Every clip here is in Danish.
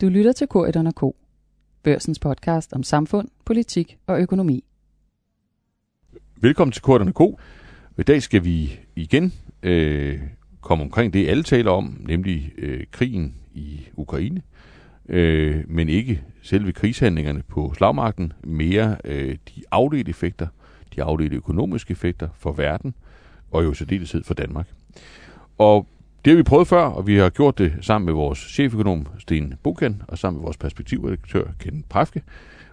Du lytter til K1 K. Børsens podcast om samfund, politik og økonomi. Velkommen til Korterne Ko. I dag skal vi igen øh, komme omkring det, alle taler om, nemlig øh, krigen i Ukraine. Øh, men ikke selve krigshandlingerne på slagmarken, mere øh, de afledte effekter, de afledte økonomiske effekter for verden, og jo særdeleshed for Danmark. Og det har vi prøvet før, og vi har gjort det sammen med vores cheføkonom Sten Bukan, og sammen med vores perspektivredaktør Ken Prafke.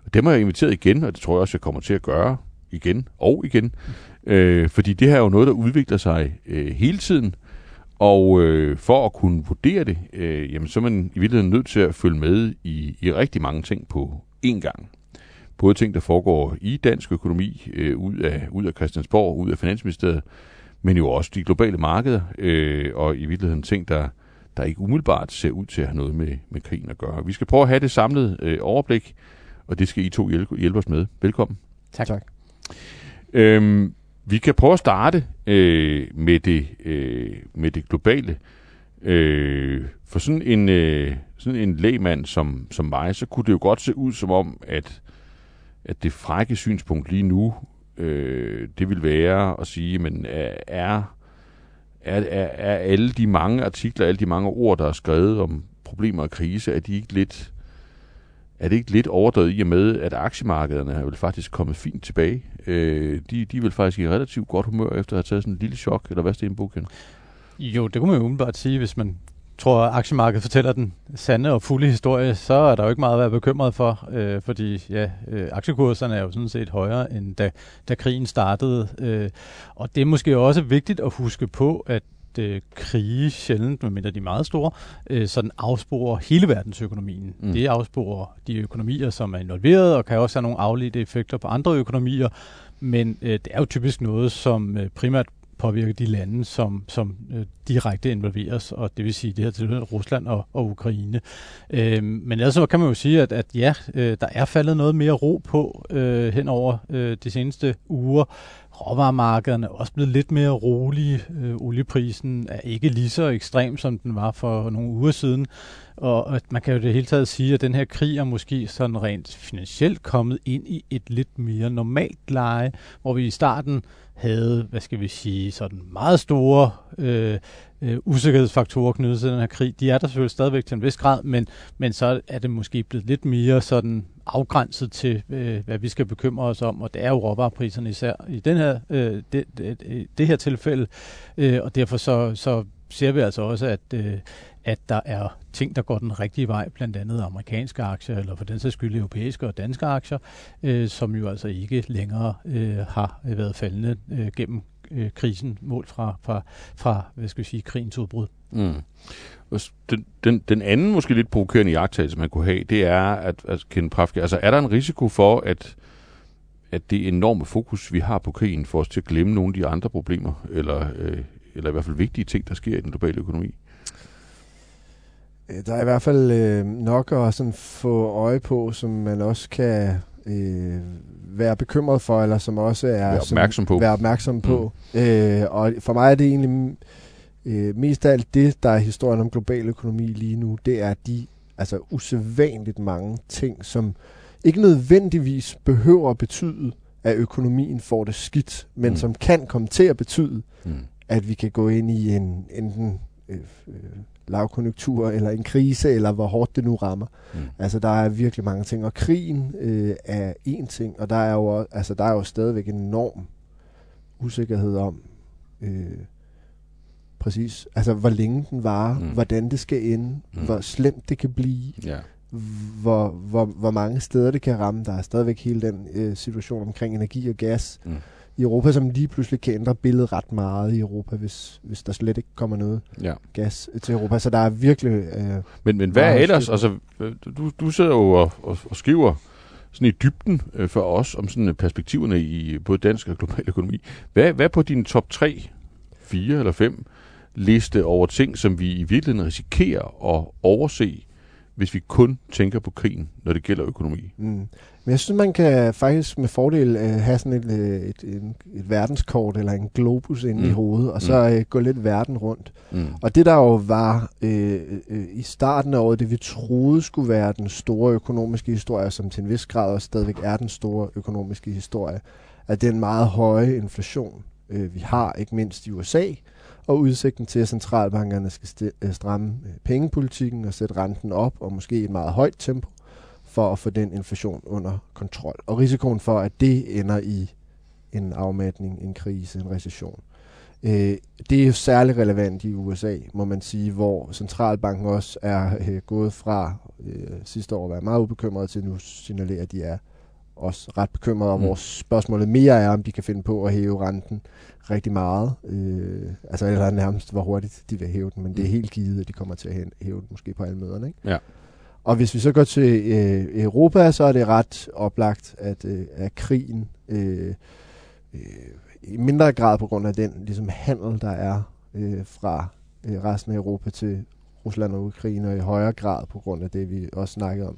Og dem har jeg inviteret igen, og det tror jeg også, jeg kommer til at gøre igen og igen. Øh, fordi det her er jo noget, der udvikler sig øh, hele tiden, og øh, for at kunne vurdere det, øh, jamen, så er man i virkeligheden nødt til at følge med i, i rigtig mange ting på én gang. Både ting, der foregår i dansk økonomi, øh, ud, af, ud af Christiansborg, ud af Finansministeriet, men jo også de globale markeder, øh, og i virkeligheden ting, der, der ikke umiddelbart ser ud til at have noget med, med krigen at gøre. Vi skal prøve at have det samlede øh, overblik, og det skal I to hjælpe, hjælpe os med. Velkommen. Tak. tak. Øhm, vi kan prøve at starte øh, med, det, øh, med det globale. Øh, for sådan en, øh, sådan en lægmand som, som mig, så kunne det jo godt se ud som om, at, at det frække synspunkt lige nu, øh, det vil være at sige, men øh, er, er, er, er alle de mange artikler, alle de mange ord, der er skrevet om problemer og krise, er de ikke lidt er det ikke lidt overdrevet i og med, at aktiemarkederne er vel faktisk kommet fint tilbage? Øh, de, de er vel faktisk i relativt godt humør efter at have taget sådan en lille chok, eller hvad det en Jo, det kunne man jo umiddelbart sige, hvis man tror, at aktiemarkedet fortæller den sande og fulde historie, så er der jo ikke meget at være bekymret for, øh, fordi ja, øh, aktiekurserne er jo sådan set højere, end da, da krigen startede. Øh, og det er måske også vigtigt at huske på, at øh, krige sjældent, medmindre de er meget store, øh, sådan afsporer hele verdensøkonomien. Mm. Det afsporer de økonomier, som er involveret, og kan også have nogle afledte effekter på andre økonomier, men øh, det er jo typisk noget, som øh, primært påvirker de lande, som, som øh, direkte involveres, og det vil sige det her tilfælde Rusland og, og Ukraine. Øh, men ellers så kan man jo sige, at, at ja, øh, der er faldet noget mere ro på øh, hen over øh, de seneste uger. Råvaremarkederne er også blevet lidt mere rolige. Øh, olieprisen er ikke lige så ekstrem, som den var for nogle uger siden. Og at man kan jo det hele taget sige, at den her krig er måske sådan rent finansielt kommet ind i et lidt mere normalt leje, hvor vi i starten havde, hvad skal vi sige, sådan meget store øh, øh, usikkerhedsfaktorer knyttet til den her krig. De er der selvfølgelig stadigvæk til en vis grad, men, men så er det måske blevet lidt mere sådan afgrænset til, øh, hvad vi skal bekymre os om, og det er jo råvarepriserne især i den her, øh, det, det, det her tilfælde, øh, og derfor så, så ser vi altså også, at, øh, at der er ting, der går den rigtige vej, blandt andet amerikanske aktier, eller for den sags skyld europæiske og danske aktier, øh, som jo altså ikke længere øh, har været faldende øh, gennem øh, krisen, målt fra, fra, fra hvad skal vi sige, krigens udbrud. Mm. Den, den, den anden måske lidt provokerende jagttagelse, man kunne have, det er, at, at Ken Prafke, altså er der en risiko for, at at det enorme fokus, vi har på krigen, får os til at glemme nogle af de andre problemer, eller, øh, eller i hvert fald vigtige ting, der sker i den globale økonomi? Øh, der er i hvert fald øh, nok at sådan få øje på, som man også kan øh, være bekymret for, eller som også er være opmærksom på. Være opmærksom på. Mm. Øh, og for mig er det egentlig øh, mest af alt det, der er historien om global økonomi lige nu, det er de altså usædvanligt mange ting, som ikke nødvendigvis behøver at betyde, at økonomien får det skidt, men mm. som kan komme til at betyde, mm. at vi kan gå ind i en enten øh, øh, lavkonjunktur, eller en krise, eller hvor hårdt det nu rammer. Mm. Altså, der er virkelig mange ting, og krigen øh, er en ting, og der er jo, altså, der er jo stadigvæk en enorm usikkerhed om, øh, præcis, altså, hvor længe den varer, mm. hvordan det skal ende, mm. hvor slemt det kan blive. Yeah hvor, hvor, hvor mange steder det kan ramme. Der er stadigvæk hele den øh, situation omkring energi og gas mm. I Europa, som lige pludselig kan ændre billedet ret meget i Europa, hvis, hvis der slet ikke kommer noget ja. gas til Europa. Så der er virkelig... Øh, men, men hvad er ellers? Altså, du, du sidder jo og, og, og skriver sådan i dybden øh, for os om sådan perspektiverne i både dansk og global økonomi. Hvad, hvad på din top 3, 4 eller 5 liste over ting, som vi i virkeligheden risikerer at overse hvis vi kun tænker på krigen, når det gælder økonomi. Mm. Men jeg synes, man kan faktisk med fordel øh, have sådan et, øh, et, et, et verdenskort eller en globus ind mm. i hovedet, og så øh, gå lidt verden rundt. Mm. Og det der jo var øh, øh, i starten af året, det vi troede skulle være den store økonomiske historie, som til en vis grad også stadigvæk er den store økonomiske historie, at den meget høje inflation, øh, vi har, ikke mindst i USA, og udsigten til, at centralbankerne skal øh, stramme øh, pengepolitikken og sætte renten op, og måske i et meget højt tempo, for at få den inflation under kontrol. Og risikoen for, at det ender i en afmatning, en krise, en recession. Øh, det er jo særlig relevant i USA, må man sige, hvor centralbanken også er øh, gået fra sidste år at være meget ubekymret til nu signalerer, at de er også ret bekymrede, og mm. vores spørgsmålet mere er, om de kan finde på at hæve renten rigtig meget. Øh, altså eller nærmest, hvor hurtigt de vil hæve den, men det er mm. helt givet, at de kommer til at hæve den måske på alle møderne. Ikke? Ja. Og hvis vi så går til øh, Europa, så er det ret oplagt, at, øh, at krigen øh, øh, i mindre grad på grund af den ligesom handel, der er øh, fra øh, resten af Europa til Rusland og Ukraine, og i højere grad på grund af det, vi også snakkede om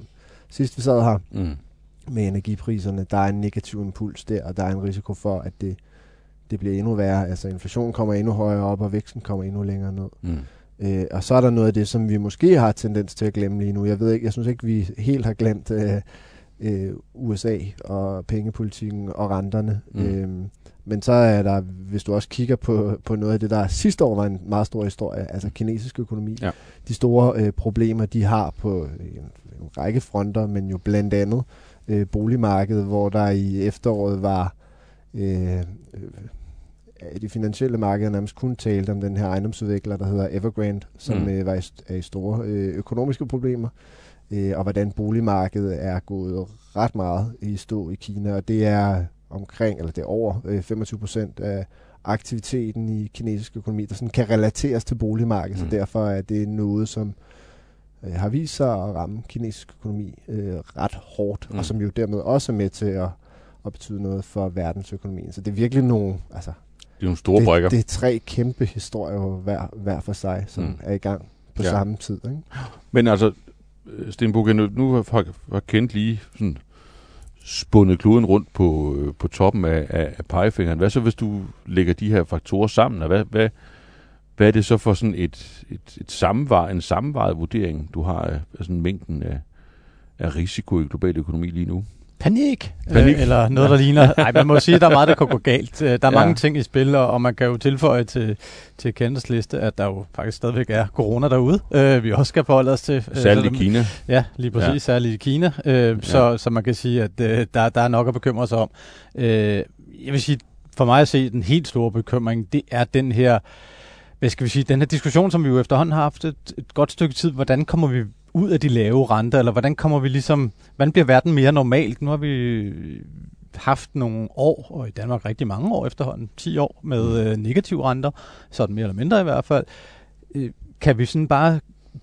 sidst vi sad her, mm med energipriserne. Der er en negativ impuls der, og der er en risiko for, at det, det bliver endnu værre. Altså inflationen kommer endnu højere op, og væksten kommer endnu længere ned. Mm. Øh, og så er der noget af det, som vi måske har tendens til at glemme lige nu. Jeg ved ikke, jeg synes ikke, vi helt har glemt øh, øh, USA og pengepolitikken og renterne. Mm. Øh, men så er der, hvis du også kigger på, på noget af det, der sidste år var en meget stor historie, altså kinesisk økonomi, ja. de store øh, problemer, de har på en, en række fronter, men jo blandt andet øh, boligmarked, hvor der i efteråret var øh, øh, de finansielle markeder nærmest kun talt om den her ejendomsudvikler, der hedder Evergrande, som mm. øh, var i, er i store øh, økonomiske problemer, øh, og hvordan boligmarkedet er gået ret meget i stå i Kina, og det er omkring, eller det er over øh, 25 procent af aktiviteten i kinesisk økonomi, der sådan kan relateres til boligmarkedet, mm. så derfor er det noget, som øh, har vist sig at ramme kinesisk økonomi øh, ret hårdt, mm. og som jo dermed også er med til at, at betyde noget for verdensøkonomien. Så det er virkelig nogle, altså, det er nogle store det, brækker. Det er tre kæmpe historier hver, hver for sig, som mm. er i gang på ja. samme tid. Ikke? Men altså, Stenbukke, nu, nu har, har kendt lige sådan spundet kluden rundt på, øh, på toppen af, af, af pegefingeren. Hvad så, hvis du lægger de her faktorer sammen? Og hvad, hvad, hvad er det så for sådan et, et, et samvar, en sammenvejet vurdering, du har af, af sådan mængden af, af risiko i global økonomi lige nu? Panik, Panik. Øh, eller noget, ja. der ligner. Nej, man må sige, at der er meget, der kan gå galt. Øh, der er ja. mange ting i spil, og man kan jo tilføje til, til Kentes liste, at der jo faktisk stadigvæk er corona derude, øh, vi også skal forholde os til. Øh, særligt i Kina. Ja, lige præcis, ja. særligt i Kina. Øh, så, ja. så man kan sige, at øh, der, der er nok at bekymre sig om. Øh, jeg vil sige, for mig at se, den helt store bekymring, det er den her hvad skal vi sige, den her diskussion, som vi jo efterhånden har haft et, et godt stykke tid, hvordan kommer vi ud af de lave renter, eller hvordan kommer vi ligesom, hvordan bliver verden mere normalt? Nu har vi haft nogle år, og i Danmark rigtig mange år efterhånden, 10 år med mm. øh, negative renter, sådan mere eller mindre i hvert fald. Øh, kan vi sådan bare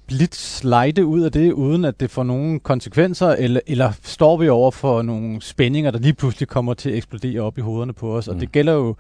lidt slide ud af det, uden at det får nogle konsekvenser, eller, eller står vi over for nogle spændinger, der lige pludselig kommer til at eksplodere op i hovederne på os? Og mm. det gælder jo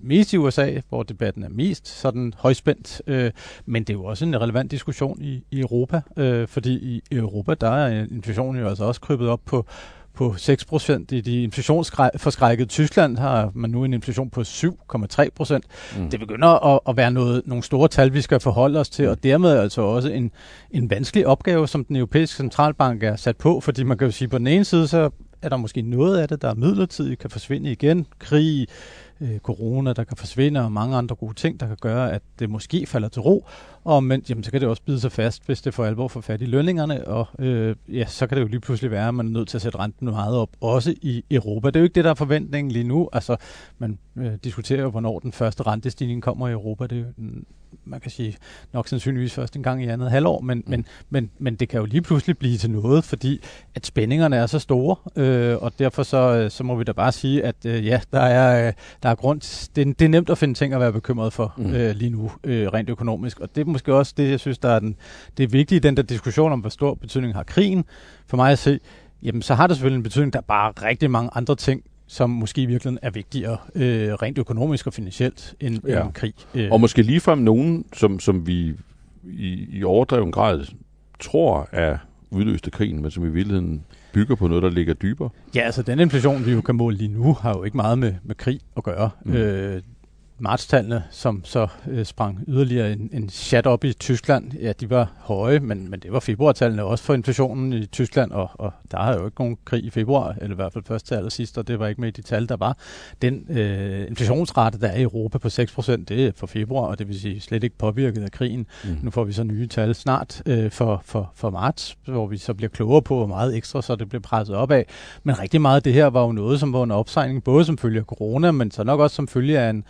mest i USA, hvor debatten er mest sådan højspændt, øh, men det er jo også en relevant diskussion i, i Europa, øh, fordi i Europa, der er inflationen jo altså også krybet op på på 6% i de inflationsforskrækkede Tyskland har man nu en inflation på 7,3%. Mm. Det begynder at, at være noget, nogle store tal, vi skal forholde os til, mm. og dermed altså også en, en vanskelig opgave, som den europæiske centralbank er sat på, fordi man kan jo sige, på den ene side, så er der måske noget af det, der midlertidigt kan forsvinde igen. Krig, øh, corona, der kan forsvinde, og mange andre gode ting, der kan gøre, at det måske falder til ro. Og men, jamen, så kan det også bide sig fast, hvis det for alvor får fat i lønningerne, og øh, ja, så kan det jo lige pludselig være, at man er nødt til at sætte renten meget op, også i Europa. Det er jo ikke det, der er forventningen lige nu. Altså, man øh, diskuterer jo, hvornår den første rentestigning kommer i Europa. Det er jo, man kan sige, nok sandsynligvis først en gang i andet halvår, men, mm. men, men, men det kan jo lige pludselig blive til noget, fordi at spændingerne er så store, øh, og derfor så, så må vi da bare sige, at øh, ja, der er, øh, der er grund, det, det er nemt at finde ting at være bekymret for mm. øh, lige nu, øh, rent økonomisk, og det måske også det, jeg synes, der er den, det er vigtigt i den der diskussion om, hvor stor betydning har krigen, for mig at se, jamen så har det selvfølgelig en betydning, der er bare rigtig mange andre ting, som måske i virkeligheden er vigtigere øh, rent økonomisk og finansielt end, ja. end krig. Øh. Og måske frem nogen, som, som vi i, i overdreven grad tror er udløste krigen, men som i virkeligheden bygger på noget, der ligger dybere? Ja, altså den inflation, vi jo kan måle lige nu, har jo ikke meget med, med krig at gøre. Mm. Øh, martstallene, som så øh, sprang yderligere en, en chat op i Tyskland, ja, de var høje, men, men det var februartallene også for inflationen i Tyskland, og, og der er jo ikke nogen krig i februar, eller i hvert fald først til allersidst, og det var ikke med i de tal, der var. Den øh, inflationsrate, der er i Europa på 6%, det er for februar, og det vil sige slet ikke påvirket af krigen. Mm. Nu får vi så nye tal snart øh, for, for, for marts, hvor vi så bliver klogere på, hvor meget ekstra så det bliver presset op af. Men rigtig meget af det her var jo noget, som var en opsejling, både som følge af corona, men så nok også som følge af en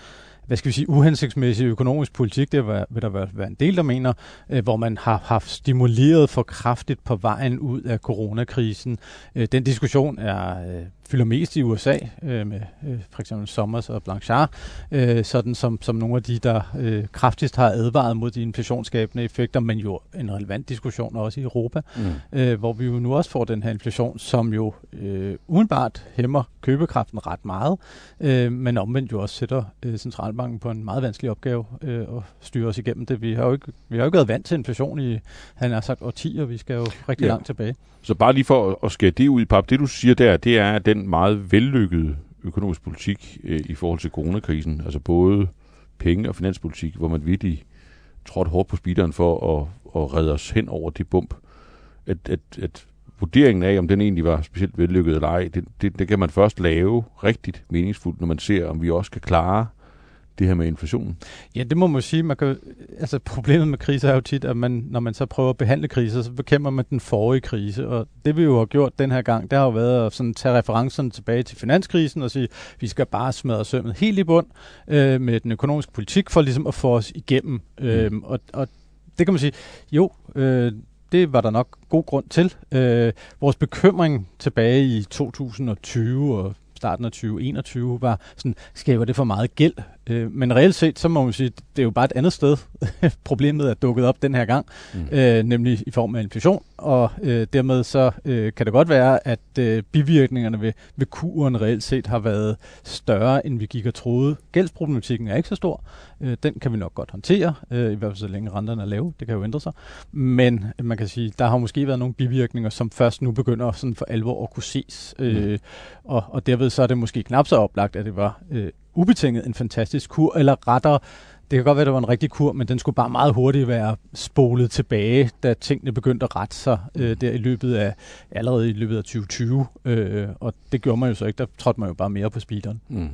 hvad skal vi sige, uhensigtsmæssig økonomisk politik, det vil der være en del, der mener, øh, hvor man har haft stimuleret for kraftigt på vejen ud af coronakrisen. Øh, den diskussion er øh, fylder mest i USA, øh, med øh, for eksempel Sommers og Blanchard, øh, sådan som, som nogle af de, der øh, kraftigst har advaret mod de inflationsskabende effekter, men jo en relevant diskussion også i Europa, mm. øh, hvor vi jo nu også får den her inflation, som jo øh, udenbart hæmmer købekraften ret meget, øh, men omvendt jo også sætter øh, centralbanken på en meget vanskelig opgave øh, at styre os igennem det. Vi har jo ikke, vi har jo ikke været vant til inflation i, han har sagt, årtier, vi skal jo rigtig ja. langt tilbage. Så bare lige for at, skære det ud i pap, det du siger der, det er, at den meget vellykkede økonomisk politik øh, i forhold til coronakrisen, altså både penge- og finanspolitik, hvor man virkelig trådte hårdt på speederen for at, at redde os hen over det bump, at, at, at vurderingen af, om den egentlig var specielt vellykket eller ej, det, det, det kan man først lave rigtigt meningsfuldt, når man ser, om vi også kan klare det her med inflationen? Ja, det må man sige. Man kan, altså problemet med kriser er jo tit, at man, når man så prøver at behandle kriser, så bekæmper man den forrige krise. Og det vi jo har gjort den her gang, det har jo været at sådan tage referencerne tilbage til finanskrisen og sige, vi skal bare smadre sømmet helt i bund øh, med den økonomiske politik, for ligesom at få os igennem. Mm. Øh, og, og det kan man sige, jo, øh, det var der nok god grund til. Øh, vores bekymring tilbage i 2020 og starten af 2021 var sådan, skaber det for meget gæld? Øh, men reelt set, så må man sige, det er jo bare et andet sted, problemet er dukket op den her gang, mm. øh, nemlig i form af inflation, og øh, dermed så øh, kan det godt være, at øh, bivirkningerne ved, ved kuren reelt set har været større, end vi gik og troede. Gældsproblematikken er ikke så stor, øh, den kan vi nok godt håndtere, øh, i hvert fald så længe renterne er lave, det kan jo ændre sig, men man kan sige, der har måske været nogle bivirkninger, som først nu begynder sådan for alvor at kunne ses, øh, mm. og, og derved så er det måske knap så oplagt, at det var øh, ubetinget en fantastisk kur, eller rettere, det kan godt være, at det var en rigtig kur, men den skulle bare meget hurtigt være spolet tilbage, da tingene begyndte at rette sig øh, der i løbet af, allerede i løbet af 2020. Øh, og det gjorde man jo så ikke, der trådte man jo bare mere på speederen. Mm.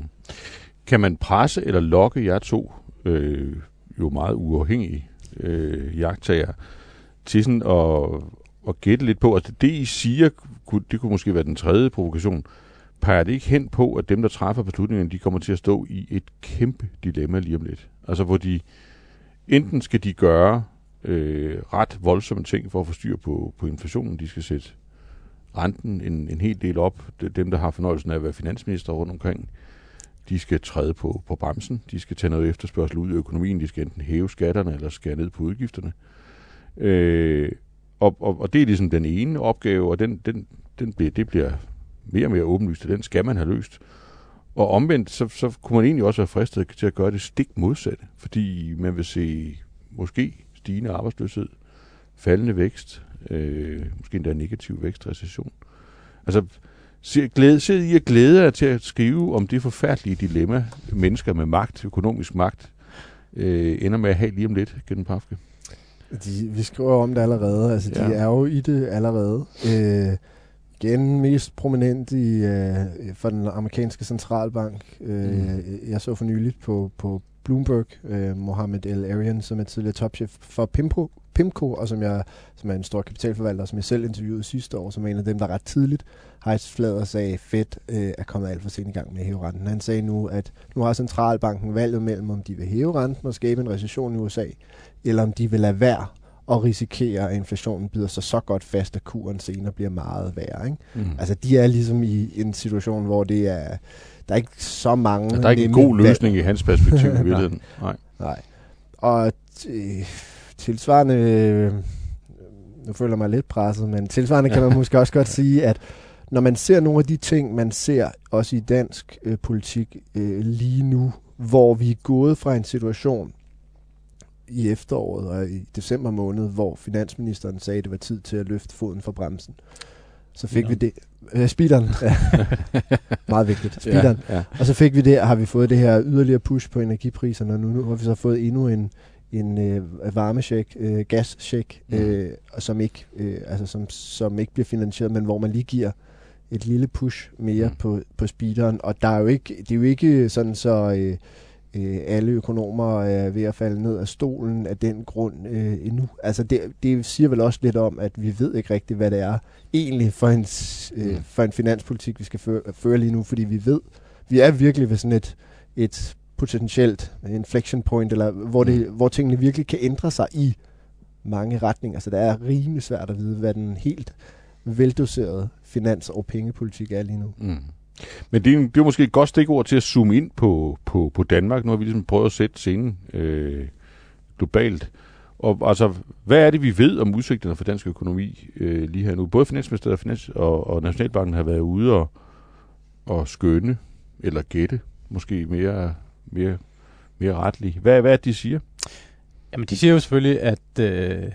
Kan man presse eller lokke jer to, øh, jo meget uafhængige øh, jagttager, til sådan at, at gætte lidt på, at det I siger, det kunne måske være den tredje provokation, peger det ikke hen på, at dem, der træffer beslutningerne, de kommer til at stå i et kæmpe dilemma lige om lidt? Altså hvor de, enten skal de gøre øh, ret voldsomme ting for at få styr på, på inflationen, de skal sætte renten en, en hel del op, dem, der har fornøjelsen af at være finansminister rundt omkring, de skal træde på, på bremsen, de skal tage noget efterspørgsel ud i økonomien, de skal enten hæve skatterne eller skære ned på udgifterne. Øh, og, og, og det er ligesom den ene opgave, og den, den, den bliver, det bliver mere og mere åbenlyst, at den skal man have løst. Og omvendt, så, så kunne man egentlig også være fristet til at gøre det stik modsatte, fordi man vil se måske stigende arbejdsløshed, faldende vækst, øh, måske endda negativ vækst, recession. Altså, sid glæde, I at glæde jer til at skrive om det forfærdelige dilemma, mennesker med magt, økonomisk magt, øh, ender med at have lige om lidt gennem Pafke? De, vi skriver om det allerede, altså ja. de er jo i det allerede. Øh, igen mest prominent i øh, for den amerikanske centralbank. Øh, mm. Jeg så for nyligt på, på Bloomberg, øh, Mohammed El Arian, som er tidligere topchef for Pimco, Pimco, og som, jeg, som er en stor kapitalforvalter, som jeg selv interviewede sidste år, som er en af dem, der ret tidligt hejsflader sagde, Fed øh, er kommet alt for sent i gang med at hæve renten. Han sagde nu, at nu har centralbanken valget mellem, om de vil hæve renten og skabe en recession i USA, eller om de vil lade være og risikere, at inflationen bider sig så godt fast, at kuren senere bliver meget værre. Ikke? Mm. Altså, de er ligesom i en situation, hvor det er, der er ikke så mange... Ja, der er ikke en god løsning valg. i hans perspektiv i virkeligheden. Nej. Nej. Og øh, tilsvarende... Øh, nu føler jeg mig lidt presset, men tilsvarende kan man måske også godt sige, at når man ser nogle af de ting, man ser også i dansk øh, politik øh, lige nu, hvor vi er gået fra en situation, i efteråret og i december måned, hvor finansministeren sagde, at det var tid til at løfte foden fra bremsen. Så fik Ja. vi det. Øh, speederen. Ja. Meget vigtigt. Speederen. Ja, ja. Og så fik vi det, har vi fået det her yderligere push på energipriserne, og nu, nu har vi så fået endnu en, en øh, varmecheck, øh, gascheck, Mm. øh, og som ikke, øh, altså som, som ikke bliver finansieret, men hvor man lige giver et lille push mere Mm. mm. på, på speederen. Og der er jo ikke, det er jo ikke sådan så øh, øh, alle økonomer er ved at falde ned af stolen af den grund øh, endnu. Altså det, det siger vel også lidt om, at vi ved ikke rigtigt, hvad det er egentlig for en, øh, Mm. for en finanspolitik, vi skal føre, føre lige nu, fordi vi ved, vi er virkelig ved sådan et, et potentielt inflection point, eller hvor, det, hvor tingene virkelig kan ændre sig i mange retninger. Så det er rimelig svært at vide, hvad den helt veldoserede finans- og pengepolitik er lige nu. Mm. Men det er, det er måske et godt stikord til at zoome ind på, på, på Danmark. Nu har vi ligesom prøvet at sætte scenen øh, globalt. Og altså, hvad er det, vi ved om udsigterne for dansk økonomi øh, lige her nu? Både Finansministeriet og, Finans- og, og Nationalbanken har været ude og, og skønne, eller gætte, måske mere, mere, mere retligt. Hvad, hvad er det, de siger? Jamen, de siger jo selvfølgelig, at øh,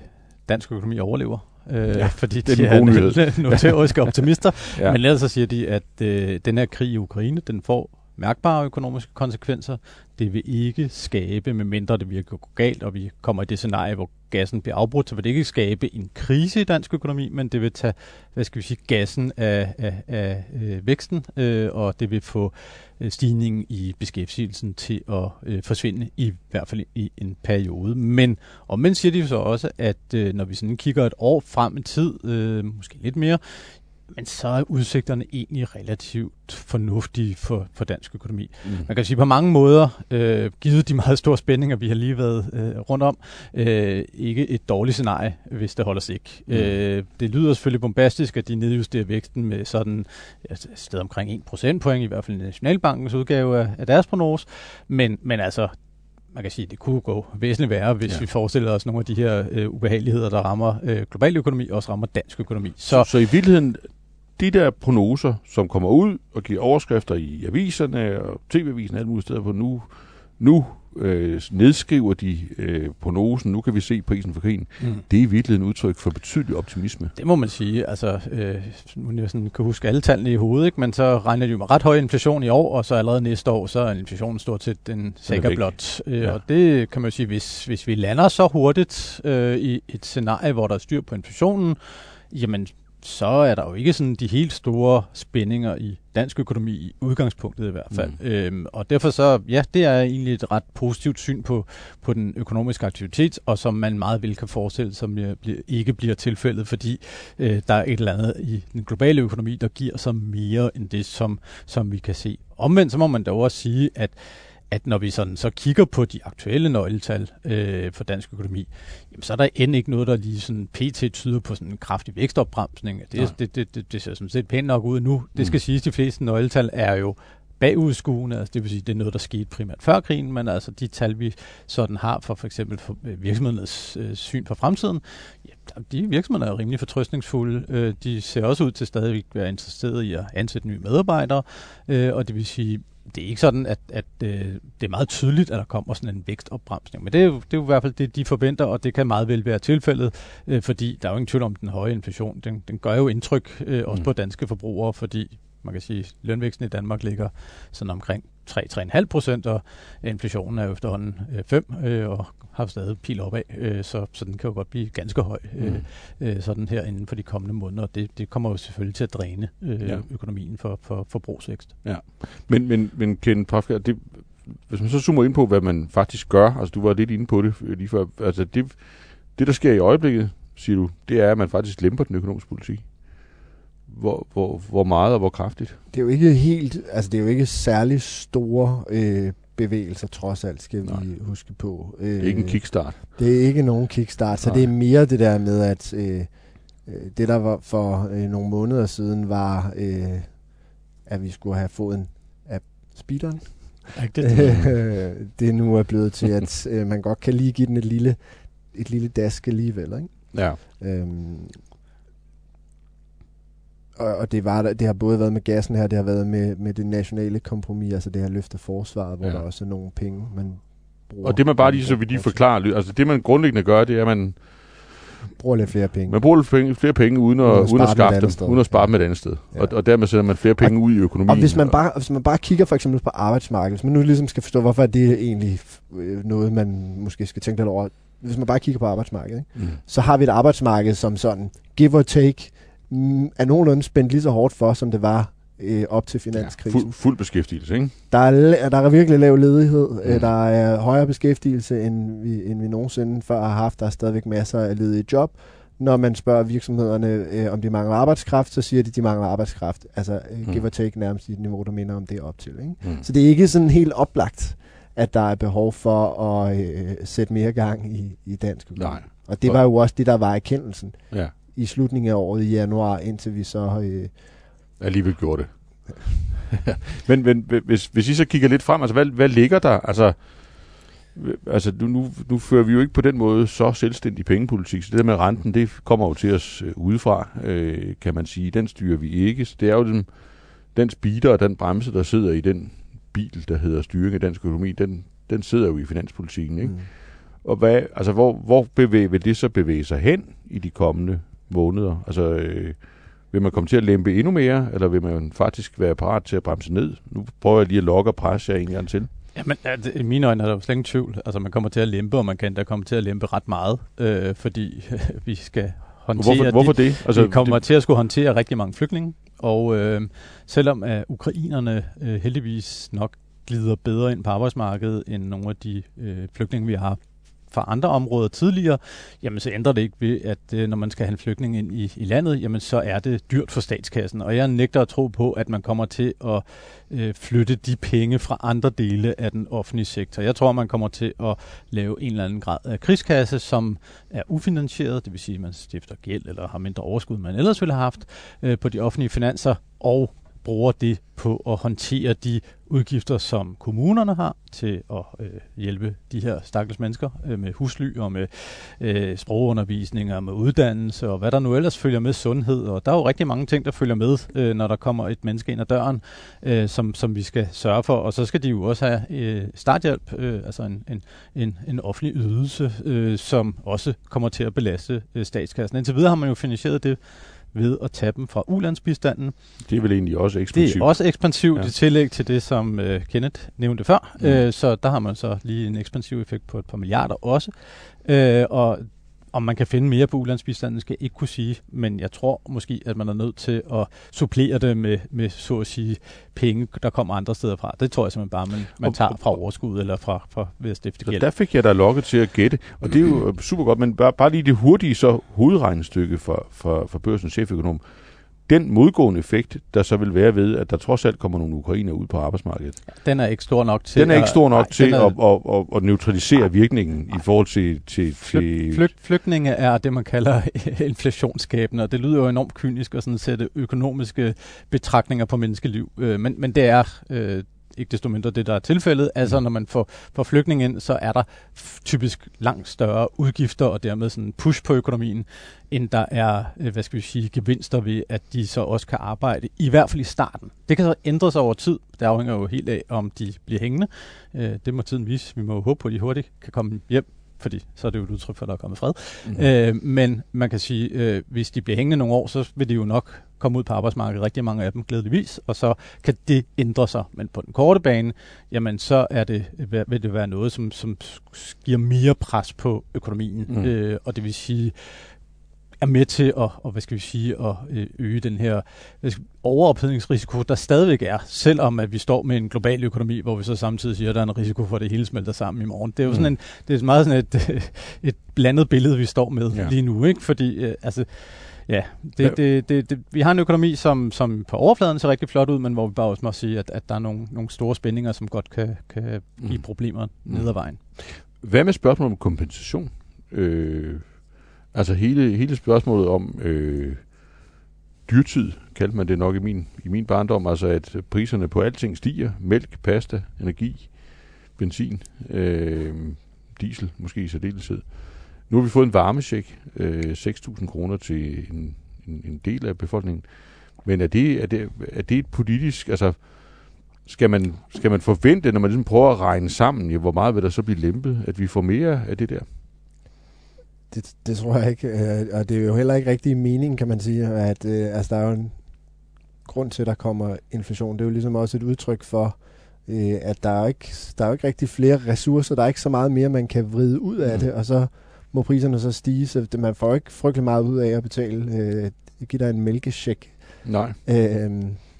dansk økonomi overlever. Øh, Ja, fordi det er de nyhed. er notoriske optimister. Ja. Men ellers så siger de, at øh, den her krig i Ukraine, den får mærkbare økonomiske konsekvenser. Det vil ikke skabe, medmindre det virkelig går galt, og vi kommer i det scenarie, hvor gassen bliver afbrudt, så vil det ikke skabe en krise i dansk økonomi, men det vil tage, hvad skal vi sige, gassen af, af, af øh, væksten, øh, og det vil få øh, stigningen i beskæftigelsen til at øh, forsvinde, i hvert fald i en periode. Men omvendt siger de så også, at øh, når vi sådan kigger et år frem i tid, øh, måske lidt mere, men så er udsigterne egentlig relativt fornuftige for, for dansk økonomi. Mm. Man kan sige på mange måder, øh, givet de meget store spændinger, vi har lige været øh, rundt om, øh, ikke et dårligt scenarie, hvis det holder sig ikke. Mm. Øh, det lyder selvfølgelig bombastisk, at de nedjusterer væksten med sådan et sted omkring 1 procentpoint, i hvert fald i Nationalbankens udgave af, af deres prognose, men, men altså, man kan sige, at det kunne gå væsentligt værre, hvis Ja. vi forestiller os nogle af de her øh, ubehageligheder, der rammer øh, global økonomi, også rammer dansk økonomi. Så, Så så i virkeligheden, de der prognoser, som kommer ud og giver overskrifter i aviserne og tv-avisen alle mulige steder på nu, nu øh, nedskriver de øh, prognosen, nu kan vi se prisen for krigen. mm. Det er i virkeligheden udtryk for betydelig optimisme. Det må man sige. Altså, øh, nu jeg sådan kan huske alle tallene i hovedet, ikke? men så regner de jo med ret høj inflation i år, og så allerede næste år, så er inflationen stort set den sikker blot. Øh, Ja. Og det kan man jo sige, hvis, hvis vi lander så hurtigt øh, i et scenarie, hvor der er styr på inflationen, jamen så er der jo ikke sådan de helt store spændinger i dansk økonomi i udgangspunktet i hvert fald. Mm. Øhm, og derfor så, ja, det er egentlig et ret positivt syn på, på den økonomiske aktivitet, og som man meget vel kan forestille sig bliver, bliver, ikke bliver tilfældet, fordi øh, der er et eller andet i den globale økonomi, der giver sig mere end det, som, som vi kan se. Omvendt så må man dog også sige, at at når vi sådan så kigger på de aktuelle nøgletal øh, for dansk økonomi, jamen, så er der end ikke noget, der lige sådan pt. tyder på sådan en kraftig vækstopbremsning. Det, det, det, det, det ser sådan set pænt nok ud nu. Det skal Mm. siges, de fleste nøgletal er jo bagudskuende, altså det vil sige, det er noget, der skete primært før krigen, men altså de tal, vi sådan har for for eksempel for øh, virksomhedernes øh, syn for fremtiden, ja, de virksomheder er jo rimelig fortrøstningsfulde. Øh, de ser også ud til stadigvæk at være interesseret i at ansætte nye medarbejdere, øh, og det vil sige, det er ikke sådan, at, at øh, det er meget tydeligt, at der kommer sådan en vækstopbremsning. Men det er, jo, det er jo i hvert fald det, de forventer, og det kan meget vel være tilfældet, øh, fordi der er jo ingen tvivl om den høje inflation. Den, den gør jo indtryk øh, også Mm. på danske forbrugere, fordi man kan sige, at lønvæksten i Danmark ligger sådan omkring 3-3,5 procent, og inflationen er jo efterhånden øh, 5, øh, og har stadig pil opad, øh, så, så den kan jo godt blive ganske høj øh, Mm. øh, sådan her inden for de kommende måneder. Det, det kommer jo selvfølgelig til at dræne øh, Ja. ja. økonomien for, for forbrugsvækst. Men, men, men Ken Pafka, det, hvis man så zoomer ind på, hvad man faktisk gør, altså du var lidt inde på det øh, lige før, altså det, det der sker i øjeblikket, siger du, det er, at man faktisk lemper den økonomiske politik. Hvor, hvor, hvor meget og hvor kraftigt? Det er jo ikke helt, altså det er jo ikke særlig store øh, bevægelser, trods alt, skal Nej. vi huske på. Øh, Det er ikke en kickstart. Det er ikke nogen kickstart, så Nej. det er mere det der med, at øh, øh, det der var for øh, nogle måneder siden var, øh, at vi skulle have fået en af speederen. Øh, det nu er blevet til, at øh, man godt kan lige give den et lille, et lille dask alligevel. Ikke? Ja. Øhm, og, og det, var, det har både været med gassen her, det har været med, med det nationale kompromis, altså det her løfte forsvaret, hvor Ja. ja. der også er nogle penge, man bruger. Og det man bare lige, så vi lige forklarer, altså det man grundlæggende gør, det er, at man, bruger lidt flere penge. man bruger lidt penge, flere penge uden at, Uden at uden at skaffe dem, sted. uden at spare dem et andet sted. Ja. Og, og dermed sætter man flere penge ud i økonomien. Og hvis man, bare, hvis man bare kigger for eksempel på arbejdsmarkedet, hvis man nu ligesom skal forstå, hvorfor er det egentlig øh, noget, man måske skal tænke lidt over. Hvis man bare kigger på arbejdsmarkedet, ikke? Mm. så har vi et arbejdsmarked, som sådan, give or take, er nogenlunde spændt lige så hårdt for, som det var øh, op til finanskrisen. Fuld, fuld beskæftigelse, ikke? Der er, der er virkelig lav ledighed. Mm. Mm. Der er højere beskæftigelse, end vi, end vi nogensinde før har haft. Der er stadigvæk masser af ledige job. Når man spørger virksomhederne, øh, om de mangler arbejdskraft, så siger de, at de mangler arbejdskraft. Altså øh, Mm. give or take nærmest i et niveau, der minder om det op til. Ikke? Mm. Så det er ikke sådan helt oplagt, at der er behov for at øh, sætte mere gang i, i dansk økonomi. Nej. Og det var jo også det, der var erkendelsen Ja, i slutningen af året i januar, indtil vi så... Øh, alligevel gjorde det. men, men hvis, hvis I så kigger lidt frem, altså hvad, hvad ligger der? Altså, altså nu, nu, nu fører vi jo ikke på den måde så selvstændig pengepolitik, så det der med renten, det kommer jo til os øh, udefra, øh, kan man sige. Den styrer vi ikke, så det er jo den, den speeder og den bremse, der sidder i den bil, der hedder styring af dansk økonomi, den, den sidder jo i finanspolitikken, ikke? mm. Og hvad, altså, hvor, hvor bevæge, vil det så bevæge sig hen i de kommende måneder? Altså, øh, vil man komme til at lempe endnu mere, eller vil man faktisk være parat til at bremse ned? Nu prøver jeg lige at lokke og presse jer en gang til. Jamen, at, i mine øjne er der jo slet ingen tvivl. Altså, man kommer til at lempe, og man kan da komme til at lempe ret meget, øh, fordi vi skal håndtere Hvorfor, hvorfor det? Altså, vi kommer det, til at skulle håndtere rigtig mange flygtninge, og øh, selvom at ukrainerne øh, heldigvis nok glider bedre ind på arbejdsmarkedet end nogle af de øh, flygtninge, vi har fra andre områder tidligere, jamen så ændrer det ikke ved, at øh, når man skal have en flygtning ind i, i landet, jamen så er det dyrt for statskassen. Og jeg nægter at tro på, at man kommer til at øh, flytte de penge fra andre dele af den offentlige sektor. Jeg tror, man kommer til at lave en eller anden grad af krigskasse, som er ufinansieret, det vil sige, at man stifter gæld eller har mindre overskud, man ellers ville have haft øh, på de offentlige finanser, og bruger det på at håndtere de udgifter, som kommunerne har til at øh, hjælpe de her stakkels mennesker øh, med husly og med øh, sprogundervisning og med uddannelse og hvad der nu ellers følger med sundhed. Og der er jo rigtig mange ting, der følger med, øh, når der kommer et menneske ind ad døren, øh, som, som vi skal sørge for. Og så skal de jo også have øh, starthjælp, øh, altså en, en, en, en offentlig ydelse, øh, som også kommer til at belaste øh, statskassen. Indtil videre har man jo finansieret det ved at tage dem fra ulandsbistanden. det er vel egentlig også Det eksplosivt. er også ekspansivt Ja. i tillæg til det, som øh, Kenneth nævnte før. Mm. Øh, så der har man så lige en ekspansiv effekt på et par milliarder også. Øh, og om man kan finde mere på ulandsbistanden, skal jeg ikke kunne sige, men jeg tror måske, at man er nødt til at supplere det med, med så at sige, penge, der kommer andre steder fra. Det tror jeg simpelthen bare, man, man tager fra overskud eller fra, fra ved at stifte gæld. der fik jeg da lokket til at gætte. Og det er jo øh, super godt, men bare, bare lige det hurtige så hovedregnestykke for, for, for børsens cheføkonom. Den modgående effekt, der så vil være ved, at der trods alt kommer nogle ukrainer ud på arbejdsmarkedet. Den er ikke stor nok til Den er ikke stor nok nej, til er- at, at, at neutralisere virkningen i forhold til... til, Flyg, til flyg, flygtninge er det, man kalder inflationsskabende, og det lyder jo enormt kynisk at sådan sætte økonomiske betragtninger på menneskeliv. Øh, men, men det er øh, ikke desto mindre det, der er tilfældet. Altså, Mm. når man får, får flygtninge ind, så er der typisk langt større udgifter, og dermed sådan en push på økonomien, end der er, øh, hvad skal vi sige, gevinster ved, at de så også kan arbejde, i hvert fald i starten. Det kan så ændre sig over tid. Det afhænger jo helt af, om de bliver hængende. Øh, det må tiden vise. Vi må jo håbe på, at de hurtigt kan komme hjem fordi så er det jo et udtryk for, at der er kommet fred. Mm. Øh, men man kan sige, øh, hvis de bliver hængende nogle år, så vil de jo nok komme ud på arbejdsmarkedet, rigtig mange af dem glædeligvis, og så kan det ændre sig. Men på den korte bane, jamen så er det, vil det være noget, som, som giver mere pres på økonomien, Mm. øh, og det vil sige, er med til at, og hvad skal vi sige, at øh, øge den her skal- overophedningsrisiko, der stadigvæk er, selvom at vi står med en global økonomi, hvor vi så samtidig siger, at der er en risiko for, at det hele smelter sammen i morgen. Det er jo Mm. sådan en, det er meget sådan et, et blandet billede, vi står med Ja. ja. lige nu, ikke? Fordi, øh, altså, ja, det. Det, det, det, vi har en økonomi, som, som på overfladen ser rigtig flot ud, men hvor vi bare også må sige, at, at der er nogle, nogle store spændinger, som godt kan, kan give Mm. problemer Mm. ned ad vejen. Hvad med spørgsmålet om kompensation? Øh, altså hele, hele spørgsmålet om øh, dyrtid, kaldte man det nok i min, i min barndom, altså at priserne på alting stiger. Mælk, pasta, energi, benzin, øh, diesel måske i særdeleshed. Nu har vi fået en varmecheck, øh, 6.000 kroner til en, en, en del af befolkningen. Men er det, er, det, er det et politisk, altså skal man, skal man forvente, når man ligesom prøver at regne sammen, ja, hvor meget vil der så blive lempet, at vi får mere af det der? Det, det tror jeg ikke, øh, og det er jo heller ikke rigtig mening, kan man sige, at øh, altså, der er jo en grund til, at der kommer inflation. Det er jo ligesom også et udtryk for, øh, at der er, ikke, der er jo ikke rigtig flere ressourcer, der er ikke så meget mere, man kan vride ud af mm. det, og så må priserne så stige, så man får ikke frygtelig meget ud af at betale, øh, give dig en mælkesjek. Nej. Øh,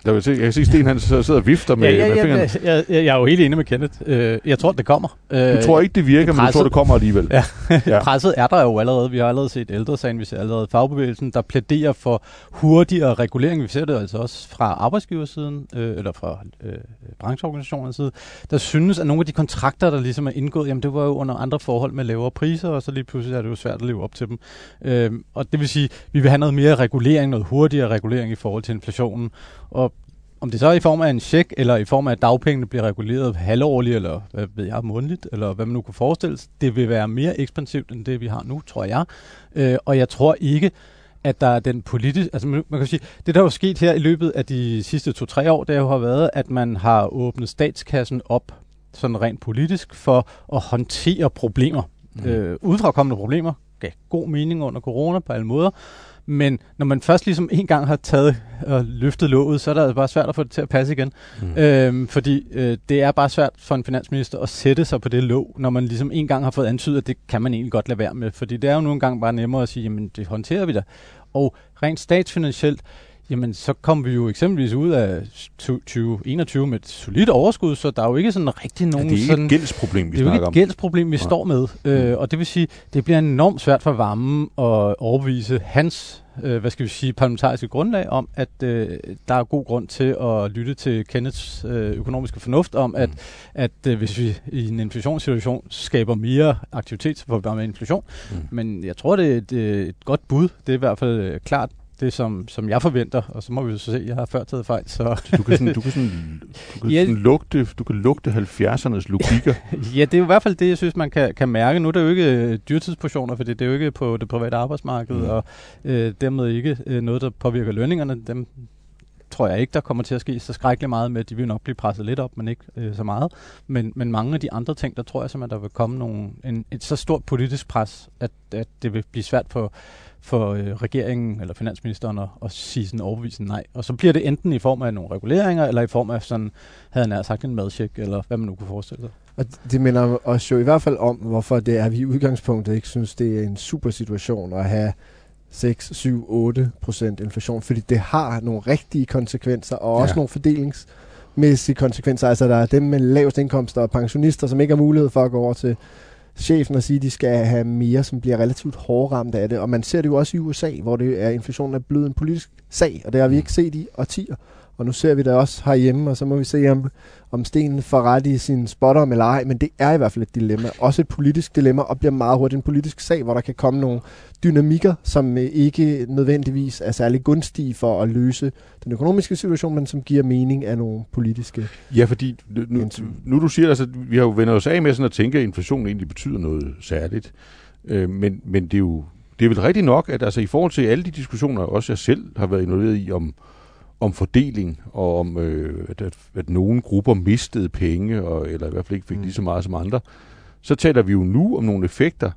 jeg, vil se, jeg kan se, Sten han sidder og vifter med, ja, ja, med fingrene. Jeg, jeg, jeg, er jo helt enig med Kenneth. Øh, jeg tror, det kommer. Du tror ikke, det virker, presset, men du tror, det kommer alligevel. Ja. ja. Presset er der jo allerede. Vi har allerede set ældresagen, vi ser allerede fagbevægelsen, der plæderer for hurtigere regulering. Vi ser det altså også fra arbejdsgiversiden, øh, eller fra øh, brancheorganisationernes side, der synes, at nogle af de kontrakter, der ligesom er indgået, jamen det var jo under andre forhold med lavere priser, og så lige pludselig er det jo svært at leve op til dem. Øh, og det vil sige, vi vil have noget mere regulering, noget hurtigere regulering i forhold til inflationen. Og om det så er i form af en check, eller i form af, at dagpengene bliver reguleret halvårligt, eller hvad ved jeg, månedligt, eller hvad man nu kunne forestille sig, det vil være mere ekspansivt, end det vi har nu, tror jeg. Øh, og jeg tror ikke, at der er den politiske... Altså man kan sige, det der er jo sket her i løbet af de sidste to-tre år, det har været, at man har åbnet statskassen op sådan rent politisk for at håndtere problemer. Mm. Øh, udefrakommende problemer gav god mening under corona på alle måder. Men når man først ligesom en gang har taget og løftet låget, så er det bare svært at få det til at passe igen. Mm. Øhm, fordi øh, det er bare svært for en finansminister at sætte sig på det låg, når man ligesom en gang har fået antydet, at det kan man egentlig godt lade være med. Fordi det er jo nogle gange bare nemmere at sige, jamen det håndterer vi da. Og rent statsfinansielt, jamen så kom vi jo eksempelvis ud af 2021 med et solidt overskud, så der er jo ikke sådan rigtig nogen... Ja, det er sådan, et gældsproblem, vi. Det er jo ikke et gældsproblem, vi ja. står med. Øh, og det vil sige, det bliver enormt svært for Varmen at overbevise hans øh, hvad skal vi sige, parlamentariske grundlag om, at øh, der er god grund til at lytte til Kenneths øh, økonomiske fornuft om, at, mm. at øh, hvis vi i en inflationssituation skaber mere aktivitet, så får vi bare med inflation. Mm. Men jeg tror, det er et, et godt bud. Det er i hvert fald øh, klart det, som, som jeg forventer, og så må vi jo se, jeg har før taget fejl. Så. du kan sådan, du kan sådan, du kan ja, sådan lugte, du kan lugte 70'ernes logikker. ja, det er i hvert fald det, jeg synes, man kan, kan mærke. Nu er det jo ikke øh, dyrtidsportioner, for det er jo ikke på det private arbejdsmarked, mm. og øh, dermed ikke øh, noget, der påvirker lønningerne. Dem tror jeg ikke, der kommer til at ske så skrækkeligt meget med. De vil nok blive presset lidt op, men ikke øh, så meget. Men, men mange af de andre ting, der tror jeg simpelthen, der vil komme nogle, en, et så stort politisk pres, at, at det vil blive svært for for øh, regeringen eller finansministeren at, at sige sådan overbevisende nej. Og så bliver det enten i form af nogle reguleringer, eller i form af sådan, havde han sagt en madcheck, eller hvad man nu kunne forestille sig. Og det minder os jo i hvert fald om, hvorfor det er, at vi i udgangspunktet ikke synes, det er en super situation at have 6, 7, 8 procent inflation, fordi det har nogle rigtige konsekvenser, og også ja. nogle fordelingsmæssige konsekvenser. Altså der er dem med lavest indkomster og pensionister, som ikke har mulighed for at gå over til chefen og sige, at de skal have mere, som bliver relativt hårdt ramt af det. Og man ser det jo også i USA, hvor det er, inflationen er blevet en politisk sag, og det har vi mm. ikke set i årtier. Og nu ser vi det også herhjemme, og så må vi se, om, om Sten får ret i sin spotter eller ej. Men det er i hvert fald et dilemma. Også et politisk dilemma, og bliver meget hurtigt en politisk sag, hvor der kan komme nogle dynamikker, som øh, ikke nødvendigvis er særlig gunstige for at løse den økonomiske situation, men som giver mening af nogle politiske Ja, fordi nu, nu du siger, altså, vi har jo vendt os af med sådan at tænke, at inflation egentlig betyder noget særligt. Øh, men, men det er jo det er vel rigtigt nok, at altså, i forhold til alle de diskussioner, også jeg selv har været involveret i, om, om fordeling, og om, øh, at, at, nogle grupper mistede penge, og, eller i hvert fald ikke fik mm. lige så meget som andre, så taler vi jo nu om nogle effekter,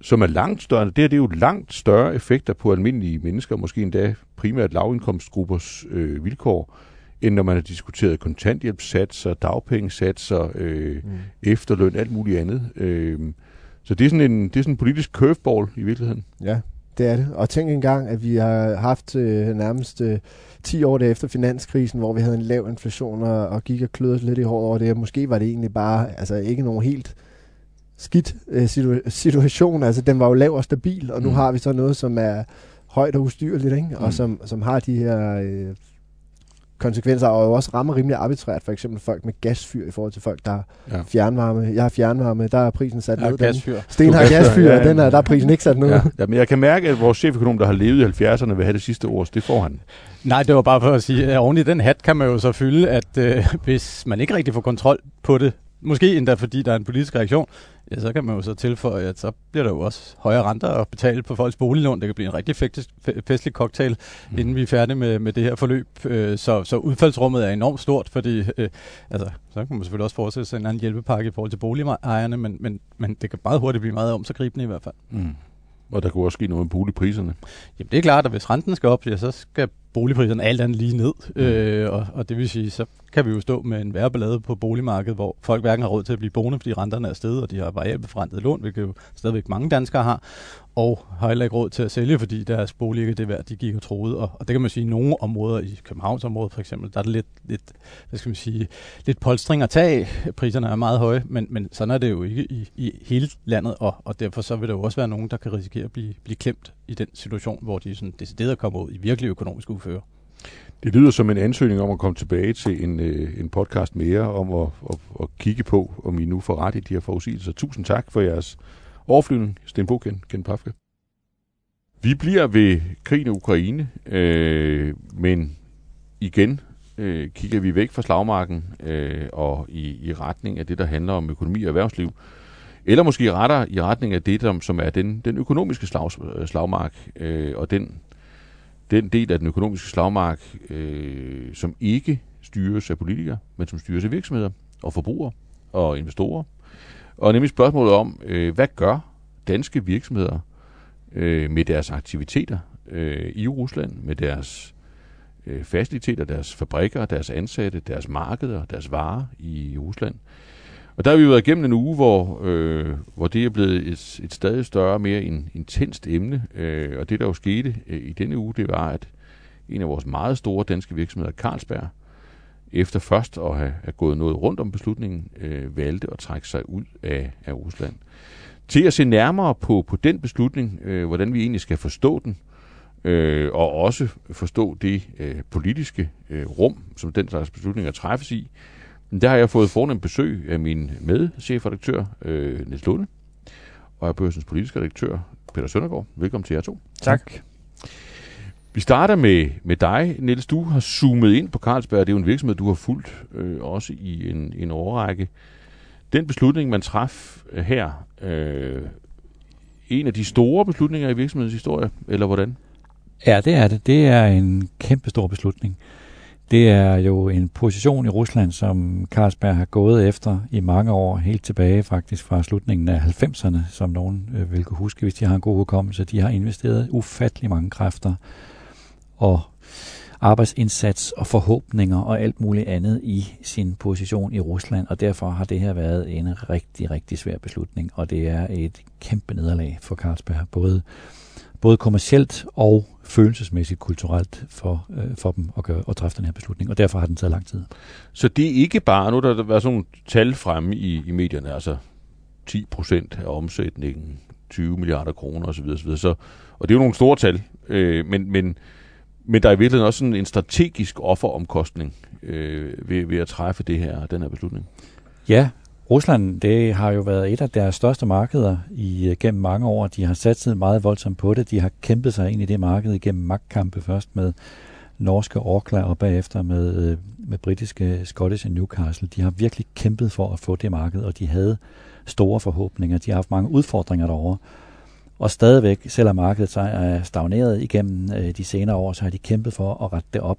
som er langt større. Det her det er jo langt større effekter på almindelige mennesker, måske endda primært lavindkomstgruppers øh, vilkår, end når man har diskuteret kontanthjælpssatser, dagpengesatser, øh, mm. efterløn, alt muligt andet. Øh, så det er sådan en, det er sådan en politisk curveball i virkeligheden. Ja, det er det. Og tænk engang, at vi har haft øh, nærmest øh, 10 år efter finanskrisen, hvor vi havde en lav inflation og, og gik og klødede lidt i håret over det. Måske var det egentlig bare altså ikke nogen helt skidt øh, situ- situation. Altså, den var jo lav og stabil, og nu mm. har vi så noget, som er højt og ustyrligt, ikke? Mm. og som, som har de her øh, konsekvenser, og jo også rammer rimelig arbitrært, for eksempel folk med gasfyr i forhold til folk, der ja. har fjernvarme. Jeg har fjernvarme, der er prisen sat ned. Gasfyr. Sten har gasfyr, ja, ja. den er, der er prisen ikke sat ned. Ja. ja. men jeg kan mærke, at vores cheføkonom, der har levet i 70'erne, vil have det sidste ord, det får han. Nej, det var bare for at sige, at oven i den hat kan man jo så fylde, at øh, hvis man ikke rigtig får kontrol på det, måske endda fordi der er en politisk reaktion, ja, så kan man jo så tilføje, at så bliver der jo også højere renter at betale på folks boliglån. Det kan blive en rigtig festlig cocktail, mm. inden vi er færdige med, med det her forløb. Øh, så, så udfaldsrummet er enormt stort, fordi øh, altså, så kan man selvfølgelig også forestille sig en anden hjælpepakke i forhold til boligejerne, men, men, men det kan meget hurtigt blive meget omsaggribende i hvert fald. Mm. Og der kunne også ske noget med boligpriserne. Jamen det er klart, at hvis renten skal op, ja, så skal boligpriserne alt andet lige ned. Mm. Øh, og, og det vil sige, så kan vi jo stå med en værre på boligmarkedet, hvor folk hverken har råd til at blive boende, fordi renterne er steget, og de har variabelt lån, hvilket jo stadigvæk mange danskere har, og har heller ikke råd til at sælge, fordi deres bolig ikke er det værd, de gik og troede. Og, og det kan man sige, i nogle områder, i Københavnsområdet for eksempel, der er det lidt, lidt, hvad skal man sige, lidt polstring at tage Priserne er meget høje, men, men sådan er det jo ikke i, i hele landet, og, og derfor så vil der jo også være nogen, der kan risikere at blive, blive klemt i den situation, hvor de sådan decideret kommer ud i virkelig økonomisk uføre. Det lyder som en ansøgning om at komme tilbage til en, øh, en podcast mere, om at, at, at kigge på, om I nu får ret i de her forudsigelser. Tusind tak for jeres overflyvning, Sten Bogen, Ken Pafke. Vi bliver ved krigen i Ukraine, øh, men igen øh, kigger vi væk fra slagmarken øh, og i, i retning af det, der handler om økonomi og erhvervsliv. Eller måske retter i retning af det, som er den, den økonomiske slag, øh, slagmark øh, og den den del af den økonomiske slagmark, øh, som ikke styres af politikere, men som styres af virksomheder og forbrugere og investorer. Og nemlig spørgsmålet om, øh, hvad gør danske virksomheder øh, med deres aktiviteter øh, i Rusland, med deres øh, faciliteter, deres fabrikker, deres ansatte, deres markeder, deres varer i Rusland. Og der har vi været igennem en uge, hvor, øh, hvor det er blevet et, et stadig større, mere in, intenst emne. Øh, og det, der jo skete øh, i denne uge, det var, at en af vores meget store danske virksomheder, Carlsberg, efter først at have, have gået noget rundt om beslutningen, øh, valgte at trække sig ud af, af Rusland. Til at se nærmere på, på den beslutning, øh, hvordan vi egentlig skal forstå den, øh, og også forstå det øh, politiske øh, rum, som den slags beslutninger træffes i, der har jeg fået fornemt besøg af min medchefredaktør, øh, Niels Lunde, og af børsens politiske redaktør, Peter Søndergaard. Velkommen til jer to. Tak. Vi starter med, med dig, Niels. Du har zoomet ind på Carlsberg. Det er jo en virksomhed, du har fulgt øh, også i en, en årrække. Den beslutning, man traf øh, her, øh, en af de store beslutninger i virksomhedens historie, eller hvordan? Ja, det er det. Det er en kæmpe stor beslutning. Det er jo en position i Rusland, som Carlsberg har gået efter i mange år, helt tilbage faktisk fra slutningen af 90'erne, som nogen øh, vil kunne huske, hvis de har en god hukommelse. De har investeret ufattelig mange kræfter og arbejdsindsats og forhåbninger og alt muligt andet i sin position i Rusland, og derfor har det her været en rigtig, rigtig svær beslutning, og det er et kæmpe nederlag for Carlsberg, både, både kommercielt og følelsesmæssigt, kulturelt for, øh, for dem at, gøre, at træffe den her beslutning, og derfor har den taget lang tid. Så det er ikke bare, nu der har været sådan nogle tal fremme i, i medierne, altså 10 procent af omsætningen, 20 milliarder kroner osv., osv. Så, og det er jo nogle store tal, øh, men, men, men der er i virkeligheden også sådan en strategisk offeromkostning øh, ved, ved at træffe det her, den her beslutning. Ja, Rusland, det har jo været et af deres største markeder i øh, gennem mange år. De har sat meget voldsomt på det. De har kæmpet sig ind i det marked igennem magtkampe først med norske Orkla og bagefter med, øh, med britiske Scottish and Newcastle. De har virkelig kæmpet for at få det marked, og de havde store forhåbninger. De har haft mange udfordringer derovre. Og stadigvæk, selvom markedet så er stagneret igennem øh, de senere år, så har de kæmpet for at rette det op.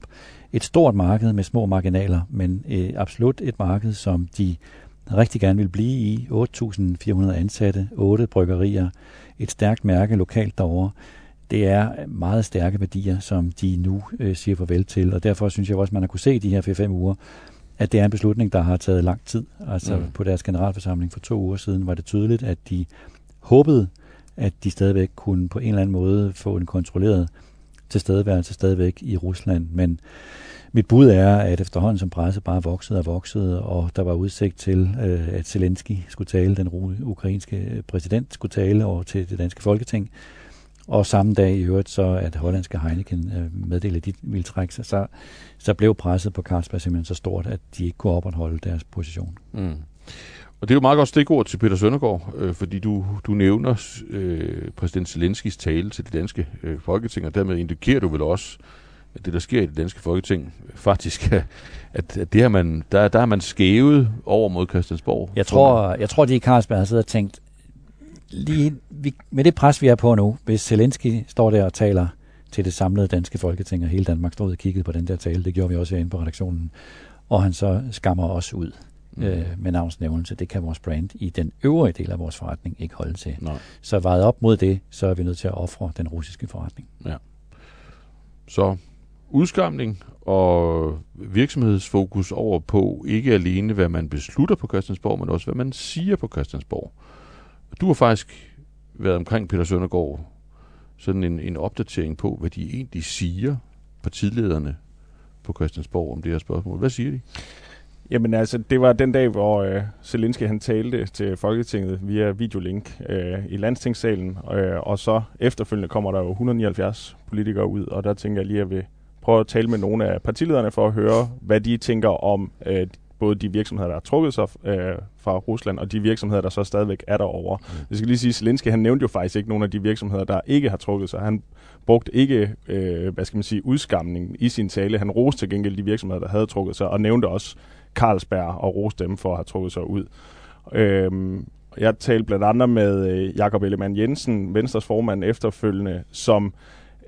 Et stort marked med små marginaler, men øh, absolut et marked, som de rigtig gerne vil blive i. 8.400 ansatte, 8 bryggerier, et stærkt mærke lokalt derovre. Det er meget stærke værdier, som de nu øh, siger farvel til, og derfor synes jeg også, man har kunne se de her 4-5 uger, at det er en beslutning, der har taget lang tid. Altså mm. på deres generalforsamling for to uger siden var det tydeligt, at de håbede, at de stadigvæk kunne på en eller anden måde få en kontrolleret tilstedeværelse stadigvæk i Rusland, men mit bud er, at efterhånden som presse bare voksede og voksede, og der var udsigt til, øh, at Zelensky skulle tale, den ukrainske øh, præsident skulle tale over til det danske folketing, og samme dag i øvrigt så, at hollandske Heineken øh, meddelte, at de ville trække sig, så, så blev presset på Carlsberg simpelthen så stort, at de ikke kunne opretholde deres position. Mm. Og det er jo meget godt stikord til Peter Søndergaard, øh, fordi du, du nævner øh, præsident Zelenskis tale til det danske øh, folketing, og dermed indikerer du vel også, øh, det, der sker i det danske folketing, faktisk at, at det har man, der, der har man skævet over mod Christiansborg. Jeg tror, jeg tror de i Carlsberg har siddet og tænkt, lige, vi, med det pres, vi er på nu, hvis Zelensky står der og taler til det samlede danske folketing, og hele Danmark stod og kiggede på den der tale, det gjorde vi også herinde på redaktionen, og han så skammer os ud mm. øh, med navnsnævnelse, det kan vores brand i den øvrige del af vores forretning ikke holde til. Nej. Så vejet op mod det, så er vi nødt til at ofre den russiske forretning. Ja. Så udskamning og virksomhedsfokus over på ikke alene, hvad man beslutter på Christiansborg, men også, hvad man siger på Christiansborg. Du har faktisk været omkring Peter Søndergaard, sådan en, en opdatering på, hvad de egentlig siger, partilederne på Christiansborg om det her spørgsmål. Hvad siger de? Jamen altså, det var den dag, hvor øh, Zelensky han talte til Folketinget via videolink øh, i landstingssalen, øh, og så efterfølgende kommer der jo 179 politikere ud, og der tænker jeg lige, at vi prøve at tale med nogle af partilederne for at høre, hvad de tænker om øh, både de virksomheder, der har trukket sig øh, fra Rusland, og de virksomheder, der så stadigvæk er derovre. Mm. Jeg skal lige sige, Zelensky, han nævnte jo faktisk ikke nogen af de virksomheder, der ikke har trukket sig. Han brugte ikke, øh, hvad skal man sige, udskamning i sin tale. Han roste til gengæld de virksomheder, der havde trukket sig, og nævnte også Carlsberg og roste dem for at have trukket sig ud. Øh, jeg talte blandt andet med øh, Jakob Ellemann Jensen, Venstres formand efterfølgende, som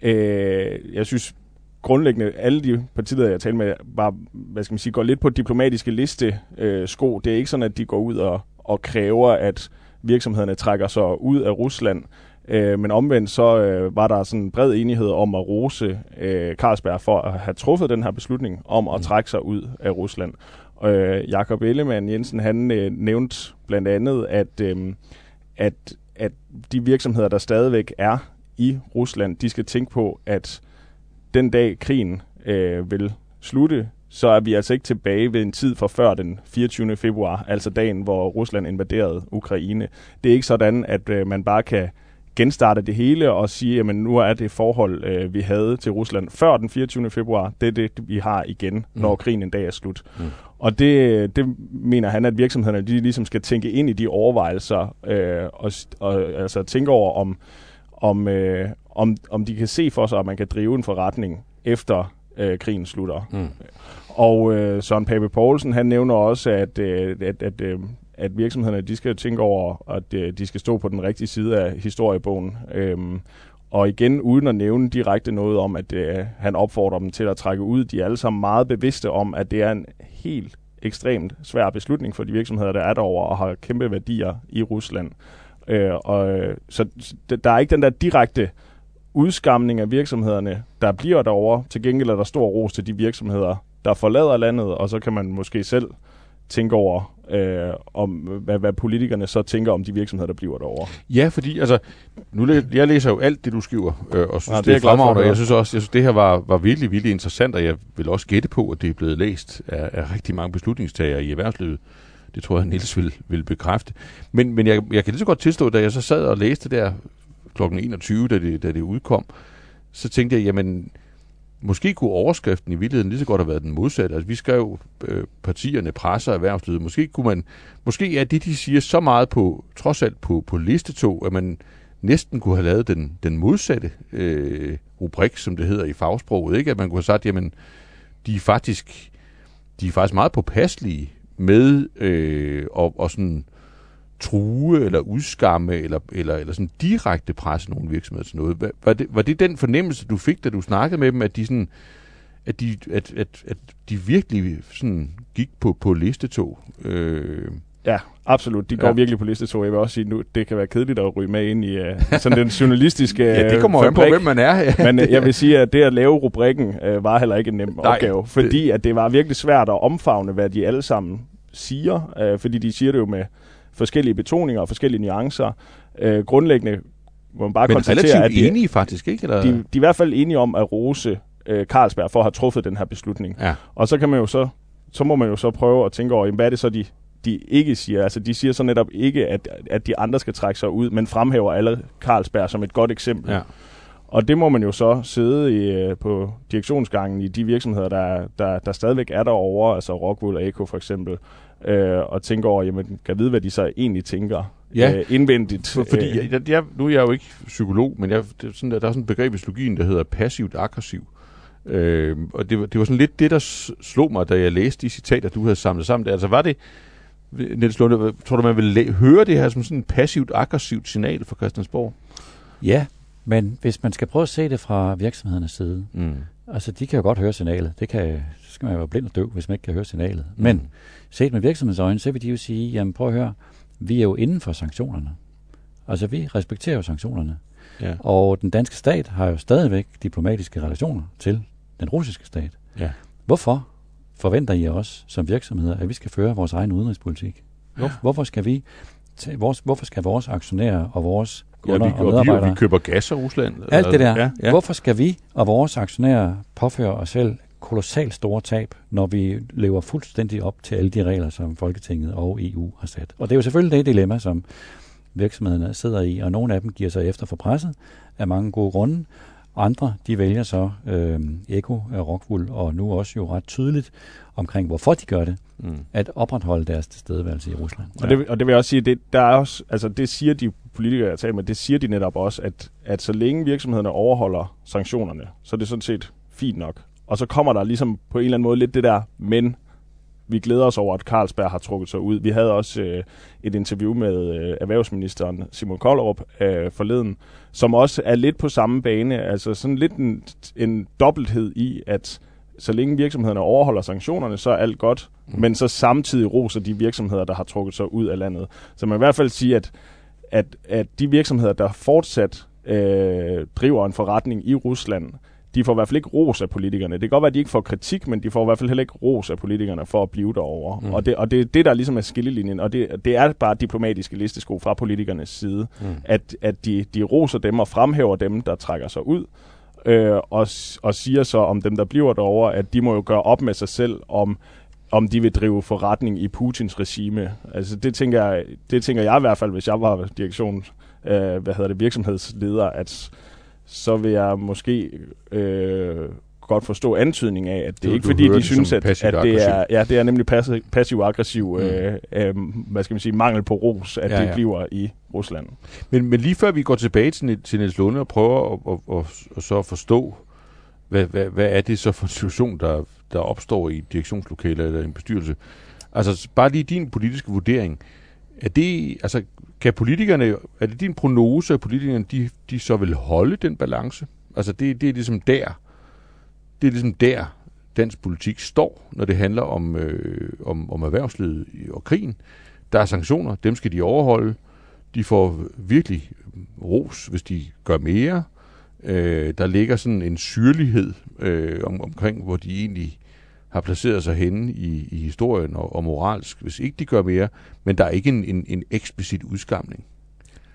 øh, jeg synes grundlæggende, alle de partier, jeg talte med, var, hvad skal man sige, går lidt på diplomatiske liste øh, sko. Det er ikke sådan, at de går ud og, og kræver, at virksomhederne trækker sig ud af Rusland. Øh, men omvendt så øh, var der sådan en bred enighed om at rose øh, Carlsberg for at have truffet den her beslutning om at mm. trække sig ud af Rusland. Øh, Jakob Ellemann Jensen, han øh, nævnte blandt andet, at, øh, at, at de virksomheder, der stadigvæk er i Rusland, de skal tænke på, at den dag krigen øh, vil slutte, så er vi altså ikke tilbage ved en tid for før den 24. februar, altså dagen, hvor Rusland invaderede Ukraine. Det er ikke sådan, at øh, man bare kan genstarte det hele og sige, at nu er det forhold, øh, vi havde til Rusland før den 24. februar, det er det, vi har igen, mm. når krigen en dag er slut. Mm. Og det, det mener han, at virksomhederne de ligesom skal tænke ind i de overvejelser øh, og, og altså tænke over, om, om, øh, om, om de kan se for sig, at man kan drive en forretning efter øh, krigen slutter. Mm. Og øh, Søren Pape Poulsen, han nævner også, at, øh, at, at, øh, at virksomhederne de skal tænke over, at øh, de skal stå på den rigtige side af historiebogen. Øhm, og igen, uden at nævne direkte noget om, at øh, han opfordrer dem til at trække ud, de er alle sammen meget bevidste om, at det er en helt ekstremt svær beslutning for de virksomheder, der er derovre og har kæmpe værdier i Rusland. Øh, og, så der er ikke den der direkte udskamning af virksomhederne, der bliver derovre. Til gengæld er der stor ros til de virksomheder, der forlader landet, og så kan man måske selv tænke over, øh, om hvad, hvad politikerne så tænker om de virksomheder, der bliver derovre. Ja, fordi altså, nu læ- jeg læser jo alt det, du skriver, øh, og synes, ja, det, det er fremragende, og jeg synes også, jeg synes, det her var, var virkelig, virkelig interessant, og jeg vil også gætte på, at det er blevet læst af, af rigtig mange beslutningstagere i erhvervslivet. Det tror jeg, Niels vil, vil bekræfte. Men, men jeg, jeg kan lige så godt tilstå, da jeg så sad og læste der kl. 21, da det, da det udkom, så tænkte jeg, jamen, måske kunne overskriften i virkeligheden lige så godt have været den modsatte. Altså, vi skrev øh, partierne, presser, erhvervslivet. Måske kunne man, måske er det, de siger så meget på, trods alt på, på listetog, at man næsten kunne have lavet den, den modsatte øh, rubrik, som det hedder i fagsproget. Ikke? At man kunne have sagt, jamen, de er faktisk, de er faktisk meget påpasselige med øh, og, og sådan true eller udskamme eller, eller, eller sådan direkte presse nogle virksomheder til noget. Var det, var det den fornemmelse, du fik, da du snakkede med dem, at de sådan at de, at, at, at de virkelig sådan gik på, på listetog? Øh, Ja, absolut. De går ja. virkelig på listetog. Jeg vil også sige, nu det kan være kedeligt at ryge med ind i uh, sådan den journalistiske Ja, det kommer an på, hvem man er. Men uh, jeg vil sige, at det at lave rubrikken uh, var heller ikke en nem Nej, opgave, fordi det... at det var virkelig svært at omfavne, hvad de alle sammen siger, uh, fordi de siger det jo med forskellige betoninger og forskellige nuancer. Øh, grundlæggende må man bare Men konstatere, at de, enige faktisk, ikke? Eller? De, de er i hvert fald enige om at rose øh, Carlsberg for at have truffet den her beslutning. Ja. Og så kan man jo så, så må man jo så prøve at tænke over, jamen, hvad er det så, de, de ikke siger. Altså, de siger så netop ikke, at, at de andre skal trække sig ud, men fremhæver alle Carlsberg som et godt eksempel. Ja. Og det må man jo så sidde i, øh, på direktionsgangen i de virksomheder, der, der, der stadigvæk er derovre, altså Rockwool og Eko for eksempel, øh, og tænke over, jamen, kan vide, hvad de så egentlig tænker ja. øh, indvendigt. For, fordi øh. jeg, jeg, nu er jeg jo ikke psykolog, men jeg, det er sådan, der, der er sådan et begreb i psykologien, der hedder passivt aggressiv. Øh, og det, var- det var sådan lidt det, der slog mig, da jeg læste de citater, du havde samlet sammen. der. Altså var det, Niels Lunde, tror du, man vil læ- høre det her som sådan et passivt, aggressivt signal fra Christiansborg? Ja, men hvis man skal prøve at se det fra virksomhedernes side, Mm. altså de kan jo godt høre signalet. Det kan, så skal man være blind og døv, hvis man ikke kan høre signalet. Men Mm. set med virksomhedens øjne, så vil de jo sige, jamen prøv at høre, vi er jo inden for sanktionerne. Altså vi respekterer jo sanktionerne. Ja. Og den danske stat har jo stadigvæk diplomatiske relationer til den russiske stat. Ja. Hvorfor forventer I os som virksomheder, at vi skal føre vores egen udenrigspolitik? Hvor, hvorfor skal vi tage vores, hvorfor skal vores aktionærer og vores Ja, kunder vi, og og vi, medarbejdere vi køber gas af Rusland. alt det der. Ja, ja. Hvorfor skal vi og vores aktionærer påføre os selv kolossalt store tab, når vi lever fuldstændig op til alle de regler, som Folketinget og EU har sat? Og det er jo selvfølgelig det dilemma, som virksomhederne sidder i, og nogle af dem giver sig efter for presset af mange gode grunde. Andre, de vælger så øh, Eko Rockwool, og nu også jo ret tydeligt omkring, hvorfor de gør det, Mm. at opretholde deres tilstedeværelse i Rusland. Og, det, og det vil jeg også sige, det, der er også, altså det siger de politikere, jeg taler med, det siger de netop også, at, at så længe virksomhederne overholder sanktionerne, så er det sådan set fint nok. Og så kommer der ligesom på en eller anden måde lidt det der, men vi glæder os over, at Carlsberg har trukket sig ud. Vi havde også øh, et interview med øh, erhvervsministeren Simon Kollerup øh, forleden, som også er lidt på samme bane, altså sådan lidt en, en dobbelthed i, at så længe virksomhederne overholder sanktionerne, så er alt godt, mm. men så samtidig roser de virksomheder, der har trukket sig ud af landet. Så man i hvert fald sige, at, at, at de virksomheder, der fortsat øh, driver en forretning i Rusland, de får i hvert fald ikke ros af politikerne. Det kan godt være, at de ikke får kritik, men de får i hvert fald heller ikke ros af politikerne for at blive derovre. Mm. Og, det, og det er det, der ligesom er skillelinjen, og det, det er bare diplomatiske listesko fra politikernes side, Mm. at, at de, de roser dem og fremhæver dem, der trækker sig ud, øh, og, og siger så om dem, der bliver derovre, at de må jo gøre op med sig selv om om de vil drive forretning i Putins regime. Altså det tænker jeg, det tænker jeg i hvert fald, hvis jeg var direktion, øh, hvad hedder det, virksomhedsleder, at så vil jeg måske øh, godt forstå antydning af, at det er ikke fordi, de synes, at, at det er, ja, det er nemlig passiv, passiv-aggressiv, Mm. øh, øh, hvad skal man sige, mangel på ros, at Ja, det ja. bliver i Rusland. Men, men lige før vi går tilbage til, til Niels Lunde og prøver at, at, at, at så forstå, hvad, hvad, hvad er det så for en situation, der, der opstår i et direktionslokale eller en bestyrelse? Altså bare lige din politiske vurdering. Er det, altså, kan politikerne, er det din prognose, at politikerne, de, de så vil holde den balance? Altså det, det er ligesom der, det er ligesom der, dansk politik står, når det handler om, øh, om, om erhvervslivet og krigen. Der er sanktioner, dem skal de overholde. De får virkelig ros, hvis de gør mere. Øh, der ligger sådan en syrlighed øh, om, omkring, hvor de egentlig har placeret sig henne i, i historien og, og moralsk, hvis ikke de gør mere. Men der er ikke en, en, en eksplicit udskamning.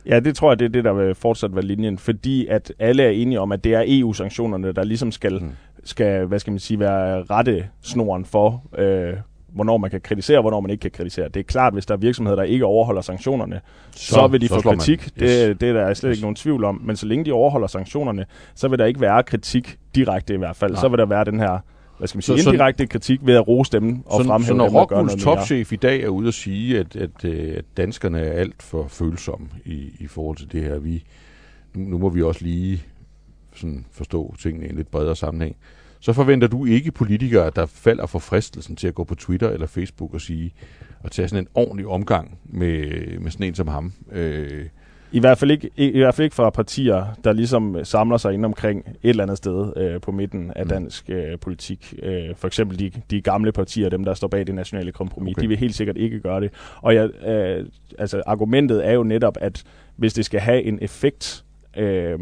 Ja, det tror jeg, det er det, der vil fortsat være linjen, fordi at alle er enige om, at det er EU-sanktionerne, der ligesom skal, Mm. skal hvad skal man sige, være rette snoren for, øh, hvornår man kan kritisere, og hvornår man ikke kan kritisere. Det er klart, hvis der er virksomheder, der ikke overholder sanktionerne, så, så vil de få slår man. kritik. Yes. Det, det er der slet Yes. ikke nogen tvivl om. Men så længe de overholder sanktionerne, så vil der ikke være kritik direkte i hvert fald. Nej. Så vil der være den her hvad skal man sige, så- indirekte kritik ved at rose dem og så, fremhæve så når dem og gøre Rockwools noget mere. topchef i dag er ude at sige, at, at, øh, at danskerne er alt for følsomme i, i forhold til det her, vi, nu, nu må vi også lige sådan forstå tingene i en lidt bredere sammenhæng, så forventer du ikke politikere, der falder for fristelsen til at gå på Twitter eller Facebook og sige, og tage sådan en ordentlig omgang med, med sådan en som ham. Øh, I hvert, fald ikke, i, I hvert fald ikke fra partier, der ligesom øh, samler sig ind omkring et eller andet sted øh, på midten af Mm. dansk øh, politik. Øh, for eksempel de, de gamle partier, dem der står bag det nationale kompromis, Okay. okay. de vil helt sikkert ikke gøre det. Og jeg, øh, altså, argumentet er jo netop, at hvis det skal have en effekt, øh,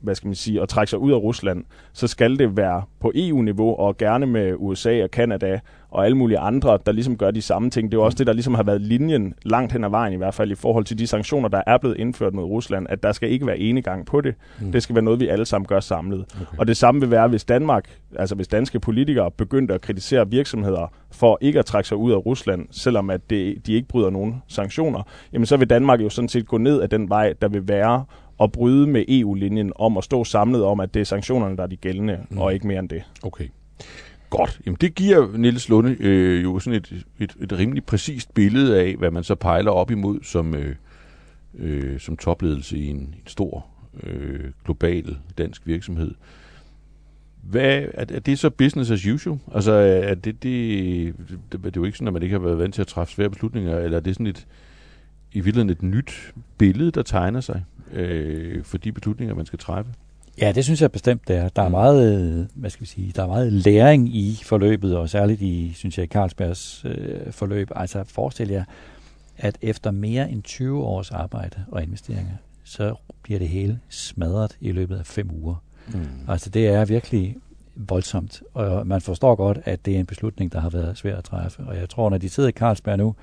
hvad skal man sige, at trække sig ud af Rusland, så skal det være på EU-niveau, og gerne med USA og Kanada og alle mulige andre, der ligesom gør de samme ting. Det er jo også det, der ligesom har været linjen langt hen ad vejen, i hvert fald i forhold til de sanktioner, der er blevet indført mod Rusland, at der skal ikke være enegang på det. Mm. Mm. Det skal være noget, vi alle sammen gør samlet. okay. Og det samme vil være, hvis Danmark, altså hvis danske politikere begyndte at kritisere virksomheder for ikke at trække sig ud af Rusland, selvom at det, de ikke bryder nogen sanktioner, jamen så vil Danmark jo sådan set gå ned af den vej, der vil være at bryde med EU-linjen om at stå samlet om, at det er sanktionerne, der er de gældende, Mm. mm. og ikke mere end det. Okay. Godt. Jamen det giver Niels Lunde øh, jo sådan et, et, et rimelig præcist billede af, hvad man så pejler op imod som, øh, øh, som topledelse i en, en stor øh, global dansk virksomhed. Hvad, er, er det så business as usual? Altså, er det, det, det, det er jo ikke sådan, at man ikke har været vant til at træffe svære beslutninger, eller er det sådan et, i virkeligheden et nyt billede, der tegner sig øh, for de beslutninger, man skal træffe? Ja, det synes jeg bestemt, det er. Der er meget, øh, hvad skal vi sige, der er meget læring i forløbet, og særligt i, synes jeg, Carlsbergs øh, forløb. Altså forestil jer, at efter mere end 20 års arbejde og investeringer, så bliver det hele smadret i løbet af fem uger. Mm. Altså det er virkelig voldsomt, og man forstår godt, at det er en beslutning, der har været svær at træffe. Og jeg tror, når de sidder i Carlsberg nu,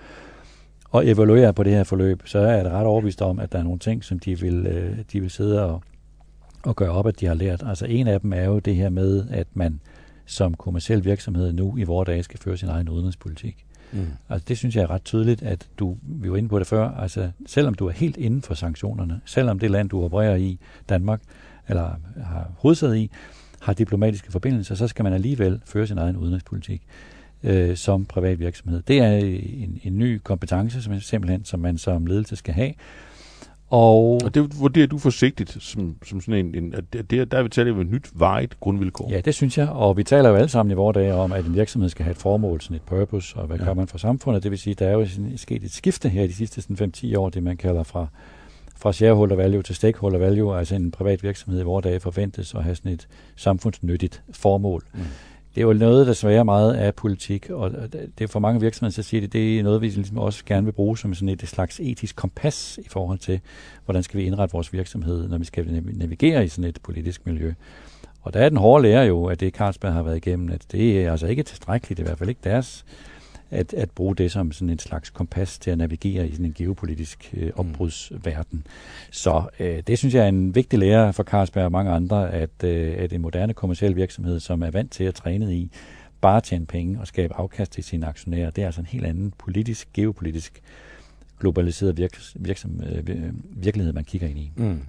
og evaluerer på det her forløb, så er det ret overbevist om, at der er nogle ting, som de vil, øh, de vil sidde og, og gøre op, at de har lært. Altså en af dem er jo det her med, at man som kommersiel virksomhed nu i vores dage skal føre sin egen udenrigspolitik. Mm. Altså det synes jeg er ret tydeligt, at du, vi var inde på det før, altså selvom du er helt inden for sanktionerne, selvom det land, du opererer i, Danmark, eller har hovedsædet i, har diplomatiske forbindelser, så skal man alligevel føre sin egen udenrigspolitik øh, som privat virksomhed. Det er en, en ny kompetence, som simpelthen, som man som ledelse skal have. Og, og det vurderer du forsigtigt, som, som sådan en, en at det, der er vi tale om et nyt vejet grundvilkår. Ja, det synes jeg, og vi taler jo alle sammen i vores dage om, at en virksomhed skal have et formål, sådan et purpose, og hvad ja. gør man for samfundet. Det vil sige, der er jo sådan, sket et skifte her de sidste 5-10 år, det man kalder fra, fra shareholder value til stakeholder value, altså en privat virksomhed i vores dage forventes at have sådan et samfundsnyttigt formål. Mm det er jo noget, der sværer meget af politik, og det er for mange virksomheder, så siger det, det er noget, vi ligesom også gerne vil bruge som sådan et slags etisk kompas i forhold til, hvordan skal vi indrette vores virksomhed, når vi skal navigere i sådan et politisk miljø. Og der er den hårde lærer jo, at det Carlsberg har været igennem, at det er altså ikke tilstrækkeligt, i hvert fald ikke deres at, at bruge det som sådan en slags kompas til at navigere i sådan en geopolitisk øh, mm. opbrudsverden. Så øh, det synes jeg er en vigtig lære for Carlsberg og mange andre, at, øh, at en moderne kommersiel virksomhed, som er vant til at træne i bare tjene penge og skabe afkast til sine aktionærer, det er altså en helt anden politisk, geopolitisk globaliseret virks, virksom, øh, virkelighed, man kigger ind i. Mm.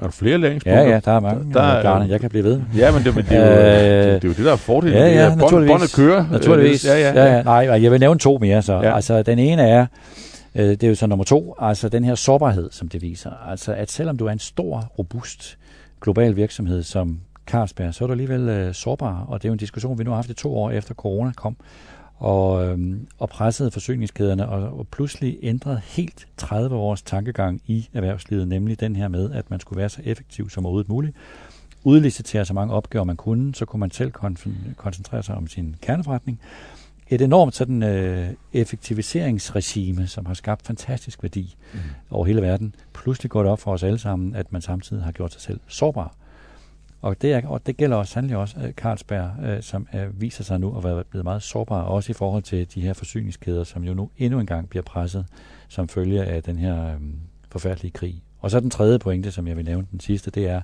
Er der flere læringspunkter? Ja, ja, der er mange. Der, der er, jeg kan blive ved. Ja, men det, men det, er, jo, det, det er jo det, der er fordelen. Ja, ja, naturligvis. Båndet kører. Naturligvis. Ja, ja, ja. ja, Nej, jeg vil nævne to mere så. Ja. Altså, den ene er, øh, det er jo så nummer to, altså den her sårbarhed, som det viser. Altså, at selvom du er en stor, robust global virksomhed som Carlsberg, så er du alligevel øh, sårbar, og det er jo en diskussion, vi nu har haft i to år efter corona kom og, øhm, og pressede forsyningskæderne, og, og pludselig ændrede helt 30 års tankegang i erhvervslivet, nemlig den her med, at man skulle være så effektiv som overhovedet muligt, udlicitere så mange opgaver man kunne, så kunne man selv kon- koncentrere sig om sin kerneforretning. Et enormt sådan øh, effektiviseringsregime, som har skabt fantastisk værdi mm. over hele verden. Pludselig går det op for os alle sammen, at man samtidig har gjort sig selv sårbar. Og det, er, og det gælder også sandelig også uh, Carlsberg, uh, som uh, viser sig nu at være blevet meget sårbar, også i forhold til de her forsyningskæder, som jo nu endnu engang bliver presset som følge af den her um, forfærdelige krig. Og så den tredje pointe, som jeg vil nævne, den sidste, det er,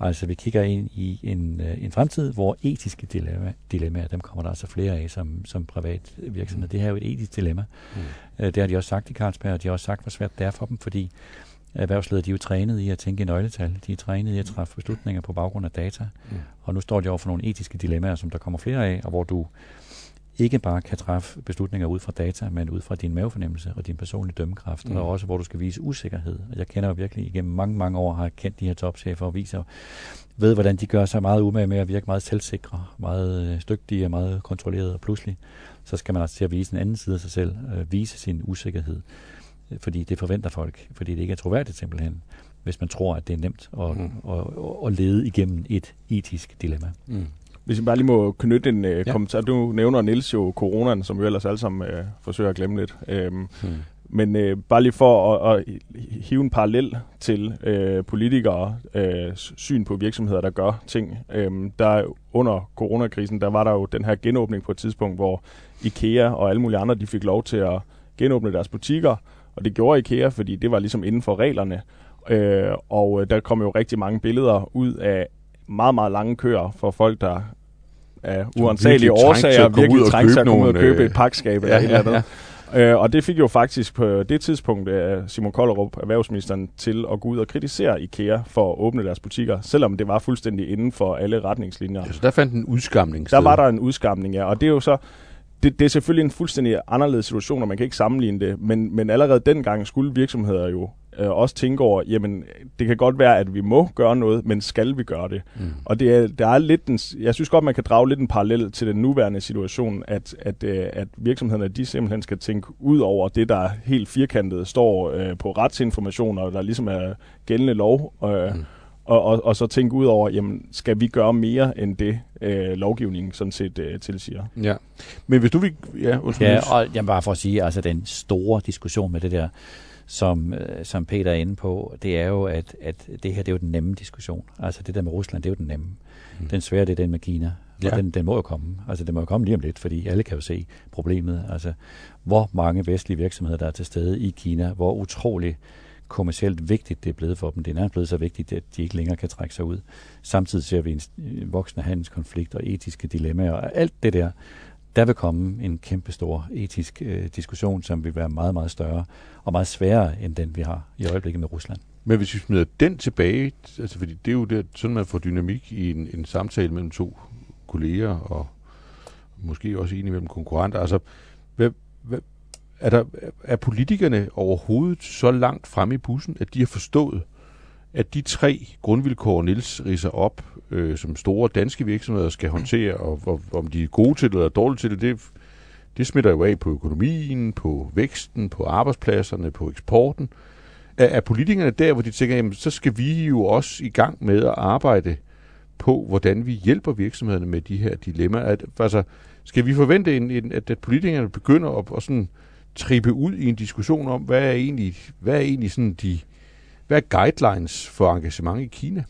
altså vi kigger ind i en, en fremtid, hvor etiske dilemma, dilemmaer, dem kommer der altså flere af som, som privat virksomhed. Mm. Det her er jo et etisk dilemma. Mm. Det har de også sagt i Carlsberg, og de har også sagt, hvor svært det er for dem, fordi erhvervsledere, de er jo trænet i at tænke i nøgletal. De er trænet i at træffe beslutninger på baggrund af data. Mm. Og nu står de over for nogle etiske dilemmaer, som der kommer flere af, og hvor du ikke bare kan træffe beslutninger ud fra data, men ud fra din mavefornemmelse og din personlige dømmekraft, mm. og også hvor du skal vise usikkerhed. Jeg kender jo virkelig igennem mange, mange år, har kendt de her topchefer og viser, ved hvordan de gør sig meget umage med at virke meget selvsikre, meget øh, stygtige og meget kontrolleret, og pludselig så skal man altså til at vise en anden side af sig selv, øh, vise sin usikkerhed fordi det forventer folk, fordi det ikke er troværdigt simpelthen, hvis man tror, at det er nemt at, mm. at, at, at lede igennem et etisk dilemma. Mm. Hvis jeg bare lige må knytte en uh, ja. kommentar. Du nævner Nils jo coronaen, som vi ellers alle sammen uh, forsøger at glemme lidt. Um, mm. Men uh, bare lige for at, at hive en parallel til uh, politikere uh, syn på virksomheder, der gør ting. Um, der under coronakrisen, der var der jo den her genåbning på et tidspunkt, hvor IKEA og alle mulige andre, de fik lov til at genåbne deres butikker, og det gjorde IKEA, fordi det var ligesom inden for reglerne. Øh, og øh, der kom jo rigtig mange billeder ud af meget, meget lange køer for folk, der af uansagelige årsager virkelig trængte sig at komme ud og købe øh, et pakskab eller ja, eller andet. Ja. Øh, og det fik jo faktisk på det tidspunkt uh, Simon Kollerup, erhvervsministeren, til at gå ud og kritisere IKEA for at åbne deres butikker, selvom det var fuldstændig inden for alle retningslinjer. Ja, så der fandt en udskamning sted. Der var der en udskamning, ja. Og det er jo så, det, det er selvfølgelig en fuldstændig anderledes situation, og man kan ikke sammenligne det, men, men allerede dengang skulle virksomheder jo øh, også tænke over, jamen, det kan godt være, at vi må gøre noget, men skal vi gøre det? Mm. Og det er, der er lidt en, jeg synes godt, man kan drage lidt en parallel til den nuværende situation, at, at, øh, at virksomhederne, de simpelthen skal tænke ud over det, der helt firkantet står øh, på retsinformation, og der ligesom er gældende lov, øh, mm og, og, og så tænke ud over, jamen, skal vi gøre mere end det, øh, lovgivningen sådan set øh, tilsiger. Ja, men hvis du vil... Ja, undskyld. Ja, og jeg bare for at sige, altså den store diskussion med det der, som, øh, som Peter er inde på, det er jo, at, at det her det er jo den nemme diskussion. Altså det der med Rusland, det er jo den nemme. Mm. Den svære, det er den med Kina. Ja. Og den, den må jo komme. Altså den må jo komme lige om lidt, fordi alle kan jo se problemet. Altså hvor mange vestlige virksomheder, der er til stede i Kina, hvor utrolig kommercielt vigtigt det er blevet for dem. Det er blevet så vigtigt, at de ikke længere kan trække sig ud. Samtidig ser vi en voksende handelskonflikt og etiske dilemmaer og alt det der. Der vil komme en kæmpe stor etisk øh, diskussion, som vil være meget, meget større og meget sværere end den, vi har i øjeblikket med Rusland. Men hvis vi smider den tilbage, altså fordi det er jo det, sådan, man får dynamik i en, en samtale mellem to kolleger og måske også en imellem konkurrenter. Altså, hvad, hvad, er, der, er politikerne overhovedet så langt frem i bussen, at de har forstået, at de tre grundvilkår, Nils riser op, øh, som store danske virksomheder skal håndtere, og, og om de er gode til det eller dårlige til det, det, det smitter jo af på økonomien, på væksten, på arbejdspladserne, på eksporten. Er, er politikerne der, hvor de tænker, jamen, så skal vi jo også i gang med at arbejde på, hvordan vi hjælper virksomhederne med de her dilemmaer? At, altså, skal vi forvente, en, en, at, at politikerne begynder at, at sådan, trippe ud i en diskussion om, hvad er egentlig, hvad er egentlig sådan de, hvad er guidelines for engagement i Kina?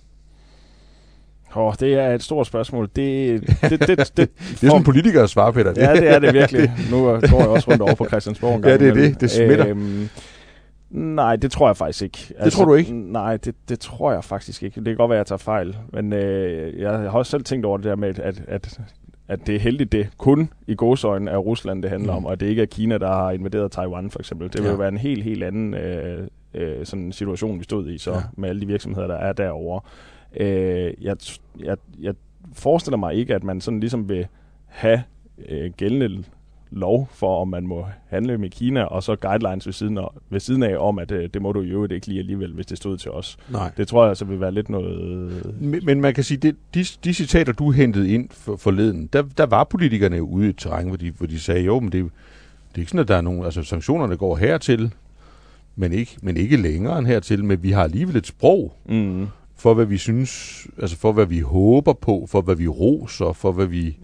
Åh, oh, det er et stort spørgsmål. Det, det, det, det, det, det er sådan politikere svar, Peter. Ja, det er det virkelig. Nu går jeg også rundt over på Christiansborg en gang. Ja, det er det. Det smitter. Øhm, nej, det tror jeg faktisk ikke. Det altså, tror du ikke? Nej, det, det tror jeg faktisk ikke. Det kan godt være, at jeg tager fejl. Men øh, jeg har også selv tænkt over det der med, at, at at det er heldigt, det kun i godsøjne er Rusland, det handler mm. om, og det ikke er Kina, der har invaderet Taiwan for eksempel. Det vil ja. jo være en helt, helt anden øh, øh, sådan situation, vi stod i så ja. med alle de virksomheder, der er derovre. Øh, jeg, jeg, jeg forestiller mig ikke, at man sådan ligesom vil have øh, gældende lov for, om man må handle med Kina, og så guidelines ved siden af, ved siden af om, at øh, det må du jo ikke lige alligevel, hvis det stod til os. Nej. Det tror jeg altså vil være lidt noget... Men, men man kan sige, det, de, de citater, du hentede ind for, forleden, der, der var politikerne ude i et terræn, hvor de, hvor de sagde, jo, men det, det er ikke sådan, at der er nogen... Altså, sanktionerne går hertil, men ikke, men ikke længere end hertil, men vi har alligevel et sprog mm. for, hvad vi synes, altså for, hvad vi håber på, for, hvad vi roser, for, hvad vi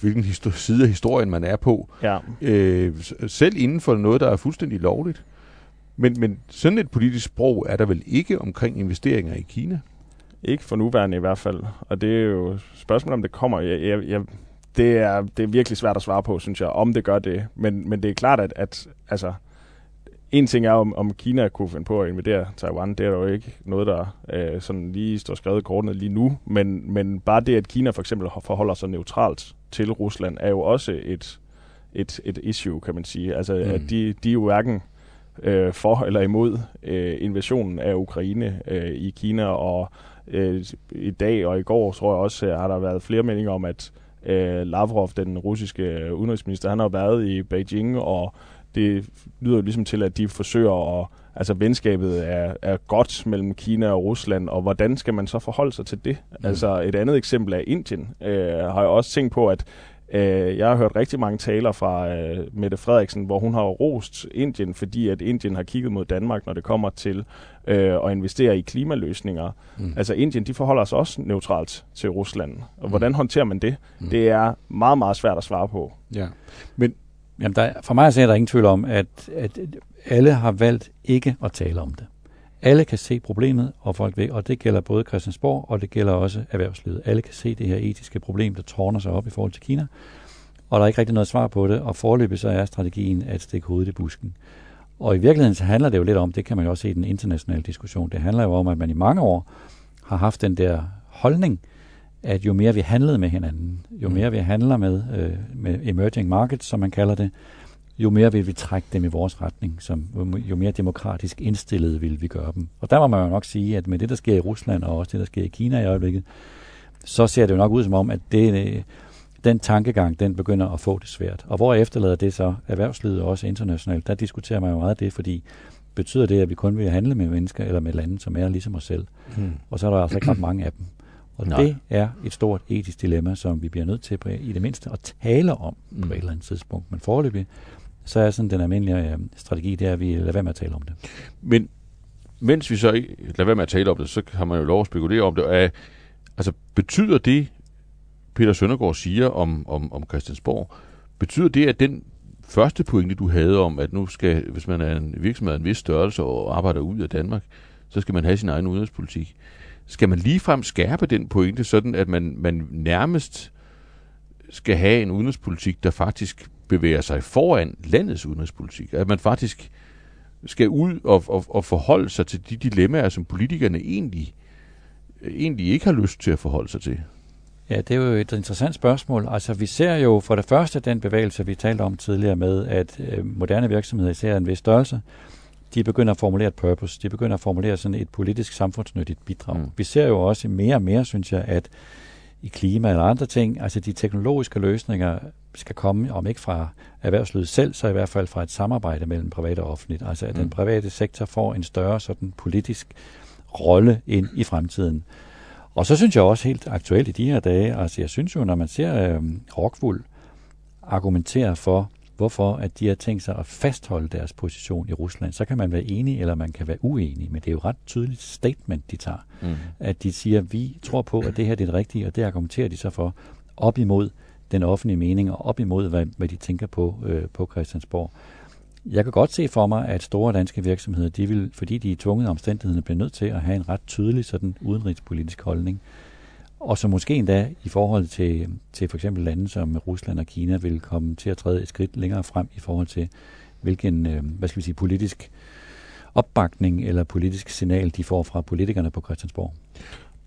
hvilken side af historien man er på. Ja. Øh, selv inden for noget, der er fuldstændig lovligt. Men, men sådan et politisk sprog er der vel ikke omkring investeringer i Kina? Ikke for nuværende i hvert fald. Og det er jo spørgsmålet, om det kommer. Jeg, jeg, jeg, det, er, det er virkelig svært at svare på, synes jeg, om det gør det. Men, men det er klart, at, at altså, en ting er, om, om Kina kunne finde på at invadere Taiwan. Det er jo ikke noget, der øh, sådan lige står skrevet i kortene lige nu. Men, men bare det, at Kina for eksempel forholder sig neutralt til Rusland, er jo også et, et, et issue, kan man sige. Altså, mm. at de, de er jo hverken øh, for eller imod øh, invasionen af Ukraine øh, i Kina, og øh, i dag og i går, tror jeg også, har der været flere meninger om, at øh, Lavrov, den russiske udenrigsminister, han har været i Beijing og det lyder jo ligesom til, at de forsøger at altså venskabet er, er godt mellem Kina og Rusland, og hvordan skal man så forholde sig til det? Mm. Altså et andet eksempel er Indien. Øh, har jeg også tænkt på, at øh, jeg har hørt rigtig mange taler fra øh, Mette Frederiksen, hvor hun har rost Indien, fordi at Indien har kigget mod Danmark, når det kommer til øh, at investere i klimaløsninger. Mm. Altså Indien, de forholder sig også neutralt til Rusland. Og mm. hvordan håndterer man det? Mm. Det er meget, meget svært at svare på. Ja, men Jamen, der, for mig er der ingen tvivl om, at, at alle har valgt ikke at tale om det. Alle kan se problemet, og folk ved, og det gælder både Christiansborg, og det gælder også erhvervslivet. Alle kan se det her etiske problem, der tårner sig op i forhold til Kina, og der er ikke rigtig noget svar på det, og forløbig så er strategien at stikke hovedet i busken. Og i virkeligheden så handler det jo lidt om, det kan man jo også se i den internationale diskussion, det handler jo om, at man i mange år har haft den der holdning, at jo mere vi handlede med hinanden, jo mm. mere vi handler med, øh, med emerging markets, som man kalder det, jo mere vil vi trække dem i vores retning, som, jo mere demokratisk indstillet vil vi gøre dem. Og der må man jo nok sige, at med det, der sker i Rusland, og også det, der sker i Kina i øjeblikket, så ser det jo nok ud som om, at det, øh, den tankegang, den begynder at få det svært. Og hvor efterlader det så erhvervslivet også internationalt? Der diskuterer man jo meget det, fordi betyder det, at vi kun vil handle med mennesker eller med lande, som er ligesom os selv. Mm. Og så er der altså ikke ret mange af dem. Og Nej. det er et stort etisk dilemma, som vi bliver nødt til på, i det mindste at tale om mm. på et eller andet tidspunkt. Men foreløbig, så er sådan den almindelige øh, strategi, det er, at vi lader være med at tale om det. Men mens vi så ikke lader være med at tale om det, så har man jo lov at spekulere om det. Er, altså, betyder det, Peter Søndergaard siger om, om, om Christiansborg, betyder det, at den første pointe, du havde om, at nu skal, hvis man er en virksomhed af en vis størrelse og arbejder ud af Danmark, så skal man have sin egen udenrigspolitik. Skal man ligefrem skærpe den pointe, sådan at man, man nærmest skal have en udenrigspolitik, der faktisk bevæger sig foran landets udenrigspolitik? At man faktisk skal ud og, og, og forholde sig til de dilemmaer, som politikerne egentlig, egentlig ikke har lyst til at forholde sig til? Ja, det er jo et interessant spørgsmål. Altså, vi ser jo for det første den bevægelse, vi talte om tidligere med, at øh, moderne virksomheder, især en vis størrelse, de begynder at formulere et purpose. De begynder at formulere sådan et politisk samfundsnyttigt bidrag. Mm. Vi ser jo også mere og mere, synes jeg, at i klima eller andre ting, altså de teknologiske løsninger skal komme, om ikke fra erhvervslivet selv, så i hvert fald fra et samarbejde mellem privat og offentligt. Altså at mm. den private sektor får en større sådan politisk rolle ind i fremtiden. Og så synes jeg også helt aktuelt i de her dage, altså jeg synes jo, når man ser øh, Rockwool argumentere for, hvorfor at de har tænkt sig at fastholde deres position i Rusland, så kan man være enig, eller man kan være uenig, men det er jo ret tydeligt statement, de tager. Mm. At de siger, at vi tror på, at det her er det rigtige, og det argumenterer de så for op imod den offentlige mening, og op imod, hvad, hvad de tænker på øh, på Christiansborg. Jeg kan godt se for mig, at store danske virksomheder, de vil, fordi de er tvunget af omstændighederne, bliver nødt til at have en ret tydelig sådan udenrigspolitisk holdning. Og så måske endda i forhold til, til for eksempel lande som Rusland og Kina vil komme til at træde et skridt længere frem i forhold til, hvilken øh, hvad skal vi sige, politisk opbakning eller politisk signal, de får fra politikerne på Christiansborg.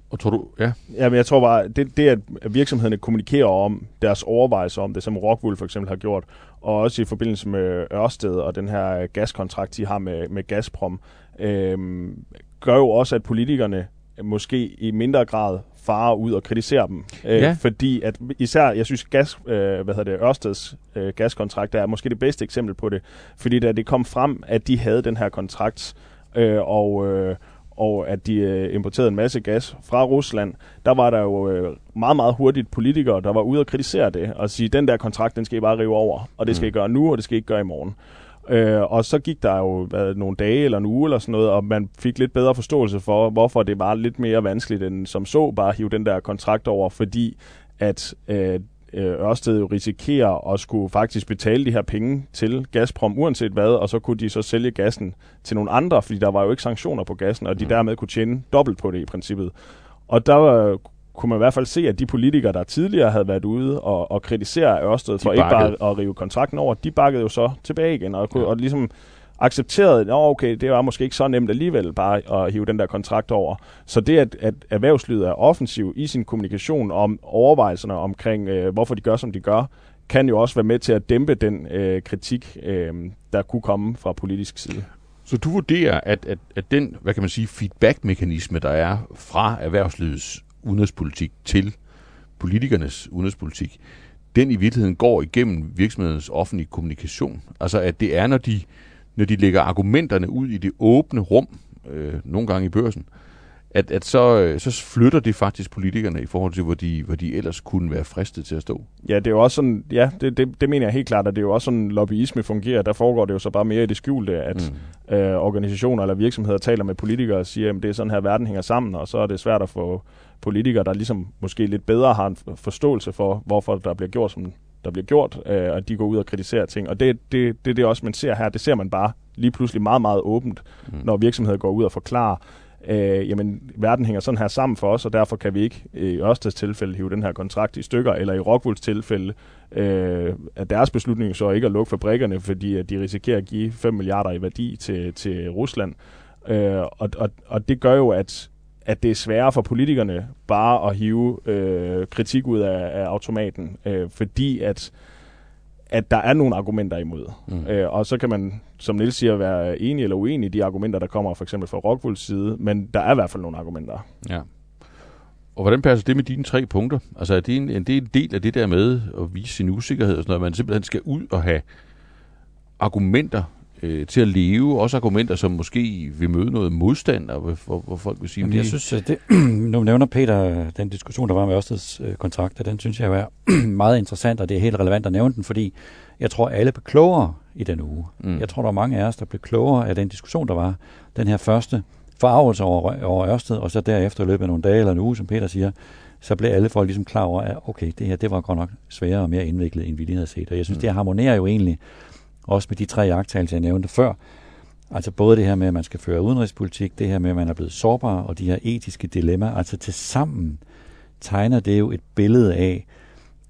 Og tror du, ja? Ja, men jeg tror bare, det, det at virksomhederne kommunikerer om deres overvejelser om det, som Rockwool for eksempel har gjort, og også i forbindelse med Ørsted og den her gaskontrakt, de har med, med Gazprom, øhm, gør jo også, at politikerne måske i mindre grad farer ud og kritiserer dem. Øh, Ja. Fordi at især, jeg synes, gas, øh, hvad hedder det, Ørsteds øh, gaskontrakt er måske det bedste eksempel på det. Fordi da det kom frem, at de havde den her kontrakt, øh, og, øh, og at de øh, importerede en masse gas fra Rusland, der var der jo øh, meget, meget hurtigt politikere, der var ude og kritisere det, og sige, den der kontrakt, den skal I bare rive over, og det skal I gøre nu, og det skal I ikke gøre i morgen. Øh, og så gik der jo hvad, nogle dage eller en uge eller sådan noget, og man fik lidt bedre forståelse for, hvorfor det var lidt mere vanskeligt end som så bare at hive den der kontrakt over, fordi at øh, øh, Ørsted jo risikerer at skulle faktisk betale de her penge til Gazprom uanset hvad, og så kunne de så sælge gassen til nogle andre, fordi der var jo ikke sanktioner på gassen, og de dermed kunne tjene dobbelt på det i princippet. Og der var, kunne man i hvert fald se, at de politikere, der tidligere havde været ude og, og kritisere Ørsted for ikke bare at rive kontrakten over, de bakkede jo så tilbage igen, og, kunne, og ligesom accepterede, at okay, det var måske ikke så nemt alligevel bare at hive den der kontrakt over. Så det, at, at erhvervslivet er offensiv i sin kommunikation om overvejelserne omkring, øh, hvorfor de gør, som de gør, kan jo også være med til at dæmpe den øh, kritik, øh, der kunne komme fra politisk side. Så du vurderer, at, at, at den, hvad kan man sige, feedback-mekanisme, der er fra erhvervslivets udenrigspolitik til politikernes udenrigspolitik, den i virkeligheden går igennem virksomhedens offentlige kommunikation. Altså at det er, når de, når de lægger argumenterne ud i det åbne rum, øh, nogle gange i børsen, at, at så, øh, så flytter det faktisk politikerne i forhold til, hvor de, hvor de ellers kunne være fristet til at stå. Ja, det er jo også sådan, ja, det, det, det mener jeg helt klart, at det er jo også sådan, lobbyisme fungerer. Der foregår det jo så bare mere i det skjulte, at mm. øh, organisationer eller virksomheder taler med politikere og siger, at det er sådan her, verden hænger sammen, og så er det svært at få politikere, der ligesom måske lidt bedre har en forståelse for, hvorfor der bliver gjort, som der bliver gjort, øh, og de går ud og kritiserer ting. Og det er det, det, det også, man ser her. Det ser man bare lige pludselig meget, meget åbent, mm. når virksomheder går ud og forklarer, øh, jamen, verden hænger sådan her sammen for os, og derfor kan vi ikke i Ørsteds tilfælde hive den her kontrakt i stykker, eller i Rockwools tilfælde, øh, at deres beslutning så ikke at lukke fabrikkerne, fordi at de risikerer at give 5 milliarder i værdi til, til Rusland. Øh, og, og, og det gør jo, at at det er sværere for politikerne bare at hive øh, kritik ud af, af automaten, øh, fordi at at der er nogle argumenter imod. Mm. Øh, og så kan man, som Niels siger, være enig eller uenig i de argumenter, der kommer for eksempel fra Rockwools side, men der er i hvert fald nogle argumenter. Ja. Og hvordan passer det med dine tre punkter? Altså er det en, en, det er en del af det der med at vise sin usikkerhed og sådan noget, at man simpelthen skal ud og have argumenter øh, til at leve, også argumenter, som måske vil møde noget modstand, og hvor, hvor folk vil sige... Jamen, jeg synes, at det, nu nævner Peter den diskussion, der var med Ørsteds øh, kontrakter, den synes jeg er meget interessant, og det er helt relevant at nævne den, fordi jeg tror, alle blev klogere i den uge. Mm. Jeg tror, der var mange af os, der blev klogere af den diskussion, der var. Den her første forarvelse over, over Ørsted, og så derefter løbet nogle dage eller en uge, som Peter siger, så blev alle folk ligesom klar over, at okay, det her det var godt nok sværere og mere indviklet, end vi lige havde set. Og jeg synes, mm. det harmonerer jo egentlig også med de tre jagttagelser, jeg nævnte før. Altså både det her med, at man skal føre udenrigspolitik, det her med, at man er blevet sårbar, og de her etiske dilemmaer. Altså til sammen tegner det jo et billede af,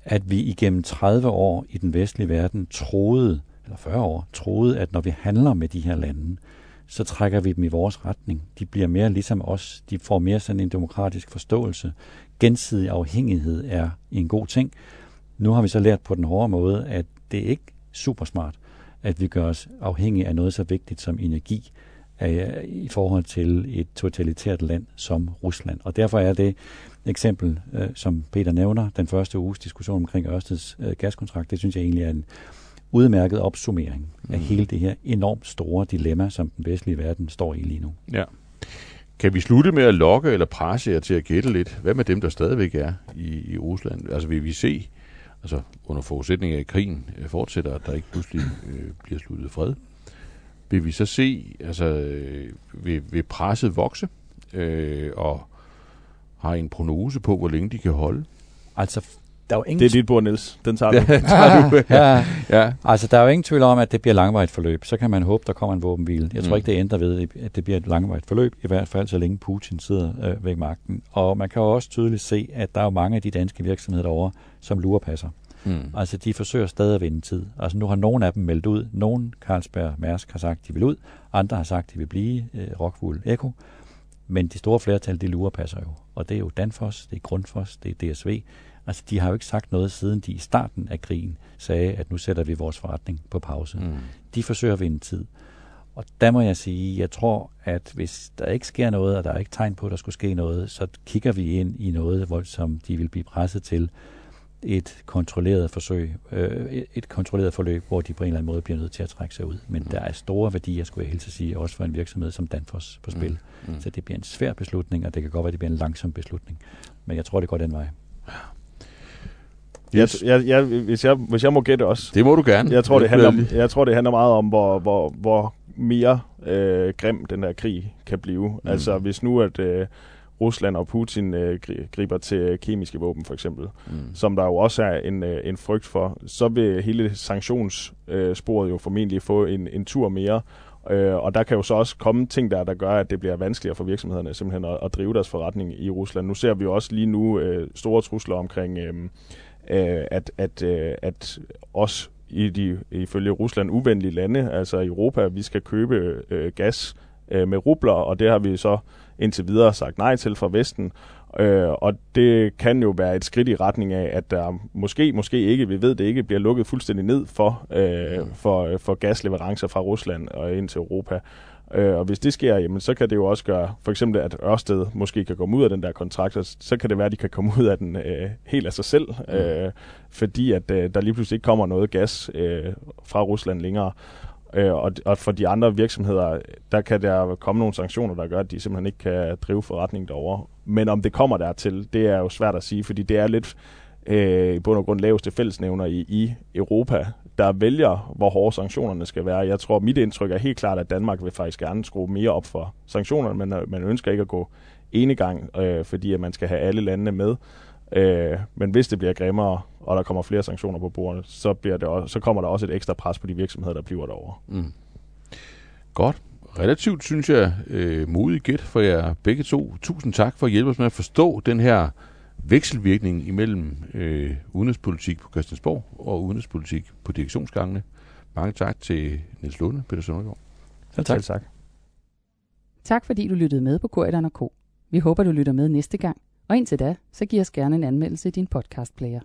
at vi igennem 30 år i den vestlige verden troede, eller 40 år, troede, at når vi handler med de her lande, så trækker vi dem i vores retning. De bliver mere ligesom os. De får mere sådan en demokratisk forståelse. Gensidig afhængighed er en god ting. Nu har vi så lært på den hårde måde, at det er ikke super smart, at vi gør os afhængige af noget så vigtigt som energi i forhold til et totalitært land som Rusland. Og derfor er det eksempel, øh, som Peter nævner, den første uges diskussion omkring Ørsteds øh, gaskontrakt, det synes jeg egentlig er en udmærket opsummering mm. af hele det her enormt store dilemma, som den vestlige verden står i lige nu. Ja. Kan vi slutte med at lokke eller presse jer til at gætte lidt? Hvad med dem, der stadigvæk er i, i Rusland? Altså vil vi se, altså under forudsætning af, at krigen øh, fortsætter, at der ikke pludselig øh, bliver sluttet fred, vil vi så se, altså øh, vil, vil presset vokse, øh, og har en prognose på, hvor længe de kan holde? Altså, der er jo ingen... Det er dit bord, Niels. Den tager du. tager du. ja. ja. Altså, der er jo ingen tvivl om, at det bliver langvejt forløb. Så kan man håbe, der kommer en våbenhvile. Jeg tror mm. ikke, det ændrer ved, at det bliver et langvejt forløb. I hvert fald, så længe Putin sidder øh, ved magten. Og man kan jo også tydeligt se, at der er jo mange af de danske virksomheder derovre, som lurepasser. Mm. Altså, de forsøger stadig at vinde tid. Altså, nu har nogle af dem meldt ud. Nogle, Carlsberg Mærsk, har sagt, de vil ud. Andre har sagt, de vil blive øh, Rockwool Echo. Men de store flertal, de lurepasser jo. Og det er jo Danfoss, det er Grundfos, det er DSV. Altså, de har jo ikke sagt noget, siden de i starten af krigen sagde, at nu sætter vi vores forretning på pause. Mm. De forsøger at vinde tid. Og der må jeg sige, jeg tror, at hvis der ikke sker noget, og der er ikke tegn på, at der skulle ske noget, så kigger vi ind i noget, hvor, som de vil blive presset til et kontrolleret forsøg, øh, et kontrolleret forløb, hvor de på en eller anden måde bliver nødt til at trække sig ud. Men mm. der er store værdier, skulle jeg helt sige, også for en virksomhed som Danfoss på spil. Mm. Mm. Så det bliver en svær beslutning, og det kan godt være, at det bliver en langsom beslutning. Men jeg tror, det går den vej. Yes. Jeg, jeg, jeg, hvis, jeg, hvis jeg må gætte også. Det må du gerne. Jeg tror, det, handler, om, jeg tror, det handler meget om, hvor, hvor, hvor mere øh, grim den der krig kan blive. Mm. Altså hvis nu, at øh, Rusland og Putin øh, griber til kemiske våben for eksempel, mm. som der jo også er en, øh, en frygt for, så vil hele sanktionssporet øh, jo formentlig få en, en tur mere. Øh, og der kan jo så også komme ting der, der gør, at det bliver vanskeligere for virksomhederne simpelthen at, at drive deres forretning i Rusland. Nu ser vi jo også lige nu øh, store trusler omkring, øh, øh, at, at, øh, at os i de ifølge Rusland uvenlige lande, altså Europa, vi skal købe øh, gas øh, med rubler, og det har vi så indtil videre sagt nej til fra Vesten. Øh, og det kan jo være et skridt i retning af, at der måske, måske ikke, vi ved det ikke, bliver lukket fuldstændig ned for, øh, for, for gasleverancer fra Rusland og ind til Europa. Øh, og hvis det sker, jamen, så kan det jo også gøre, for eksempel at Ørsted måske kan komme ud af den der kontrakt, og så kan det være, at de kan komme ud af den øh, helt af sig selv, mm. øh, fordi at øh, der lige pludselig ikke kommer noget gas øh, fra Rusland længere. Øh, og, og for de andre virksomheder, der kan der komme nogle sanktioner, der gør, at de simpelthen ikke kan drive forretning derovre. Men om det kommer dertil, det er jo svært at sige, fordi det er lidt øh, i bund og grund laveste fællesnævner i, i Europa, der vælger, hvor hårde sanktionerne skal være. Jeg tror, mit indtryk er helt klart, at Danmark vil faktisk gerne skrue mere op for sanktionerne, men øh, man ønsker ikke at gå enegang, øh, fordi at man skal have alle landene med. Øh, men hvis det bliver grimmere, og der kommer flere sanktioner på bordet, så, bliver det også, så kommer der også et ekstra pres på de virksomheder, der bliver derovre. Mm. Godt. Relativt, synes jeg, øh, modig gæt for jer begge to. Tusind tak for at hjælpe os med at forstå den her vekselvirkning imellem øh, udenrigspolitik på Christiansborg og udenrigspolitik på direktionsgangene. Mange tak til Niels Lunde, Peter Søndergaard. Selv tak. Selv tak. Tak fordi du lyttede med på Korridoren K. Vi håber, du lytter med næste gang. Og indtil da, så giv os gerne en anmeldelse i din podcastplayer.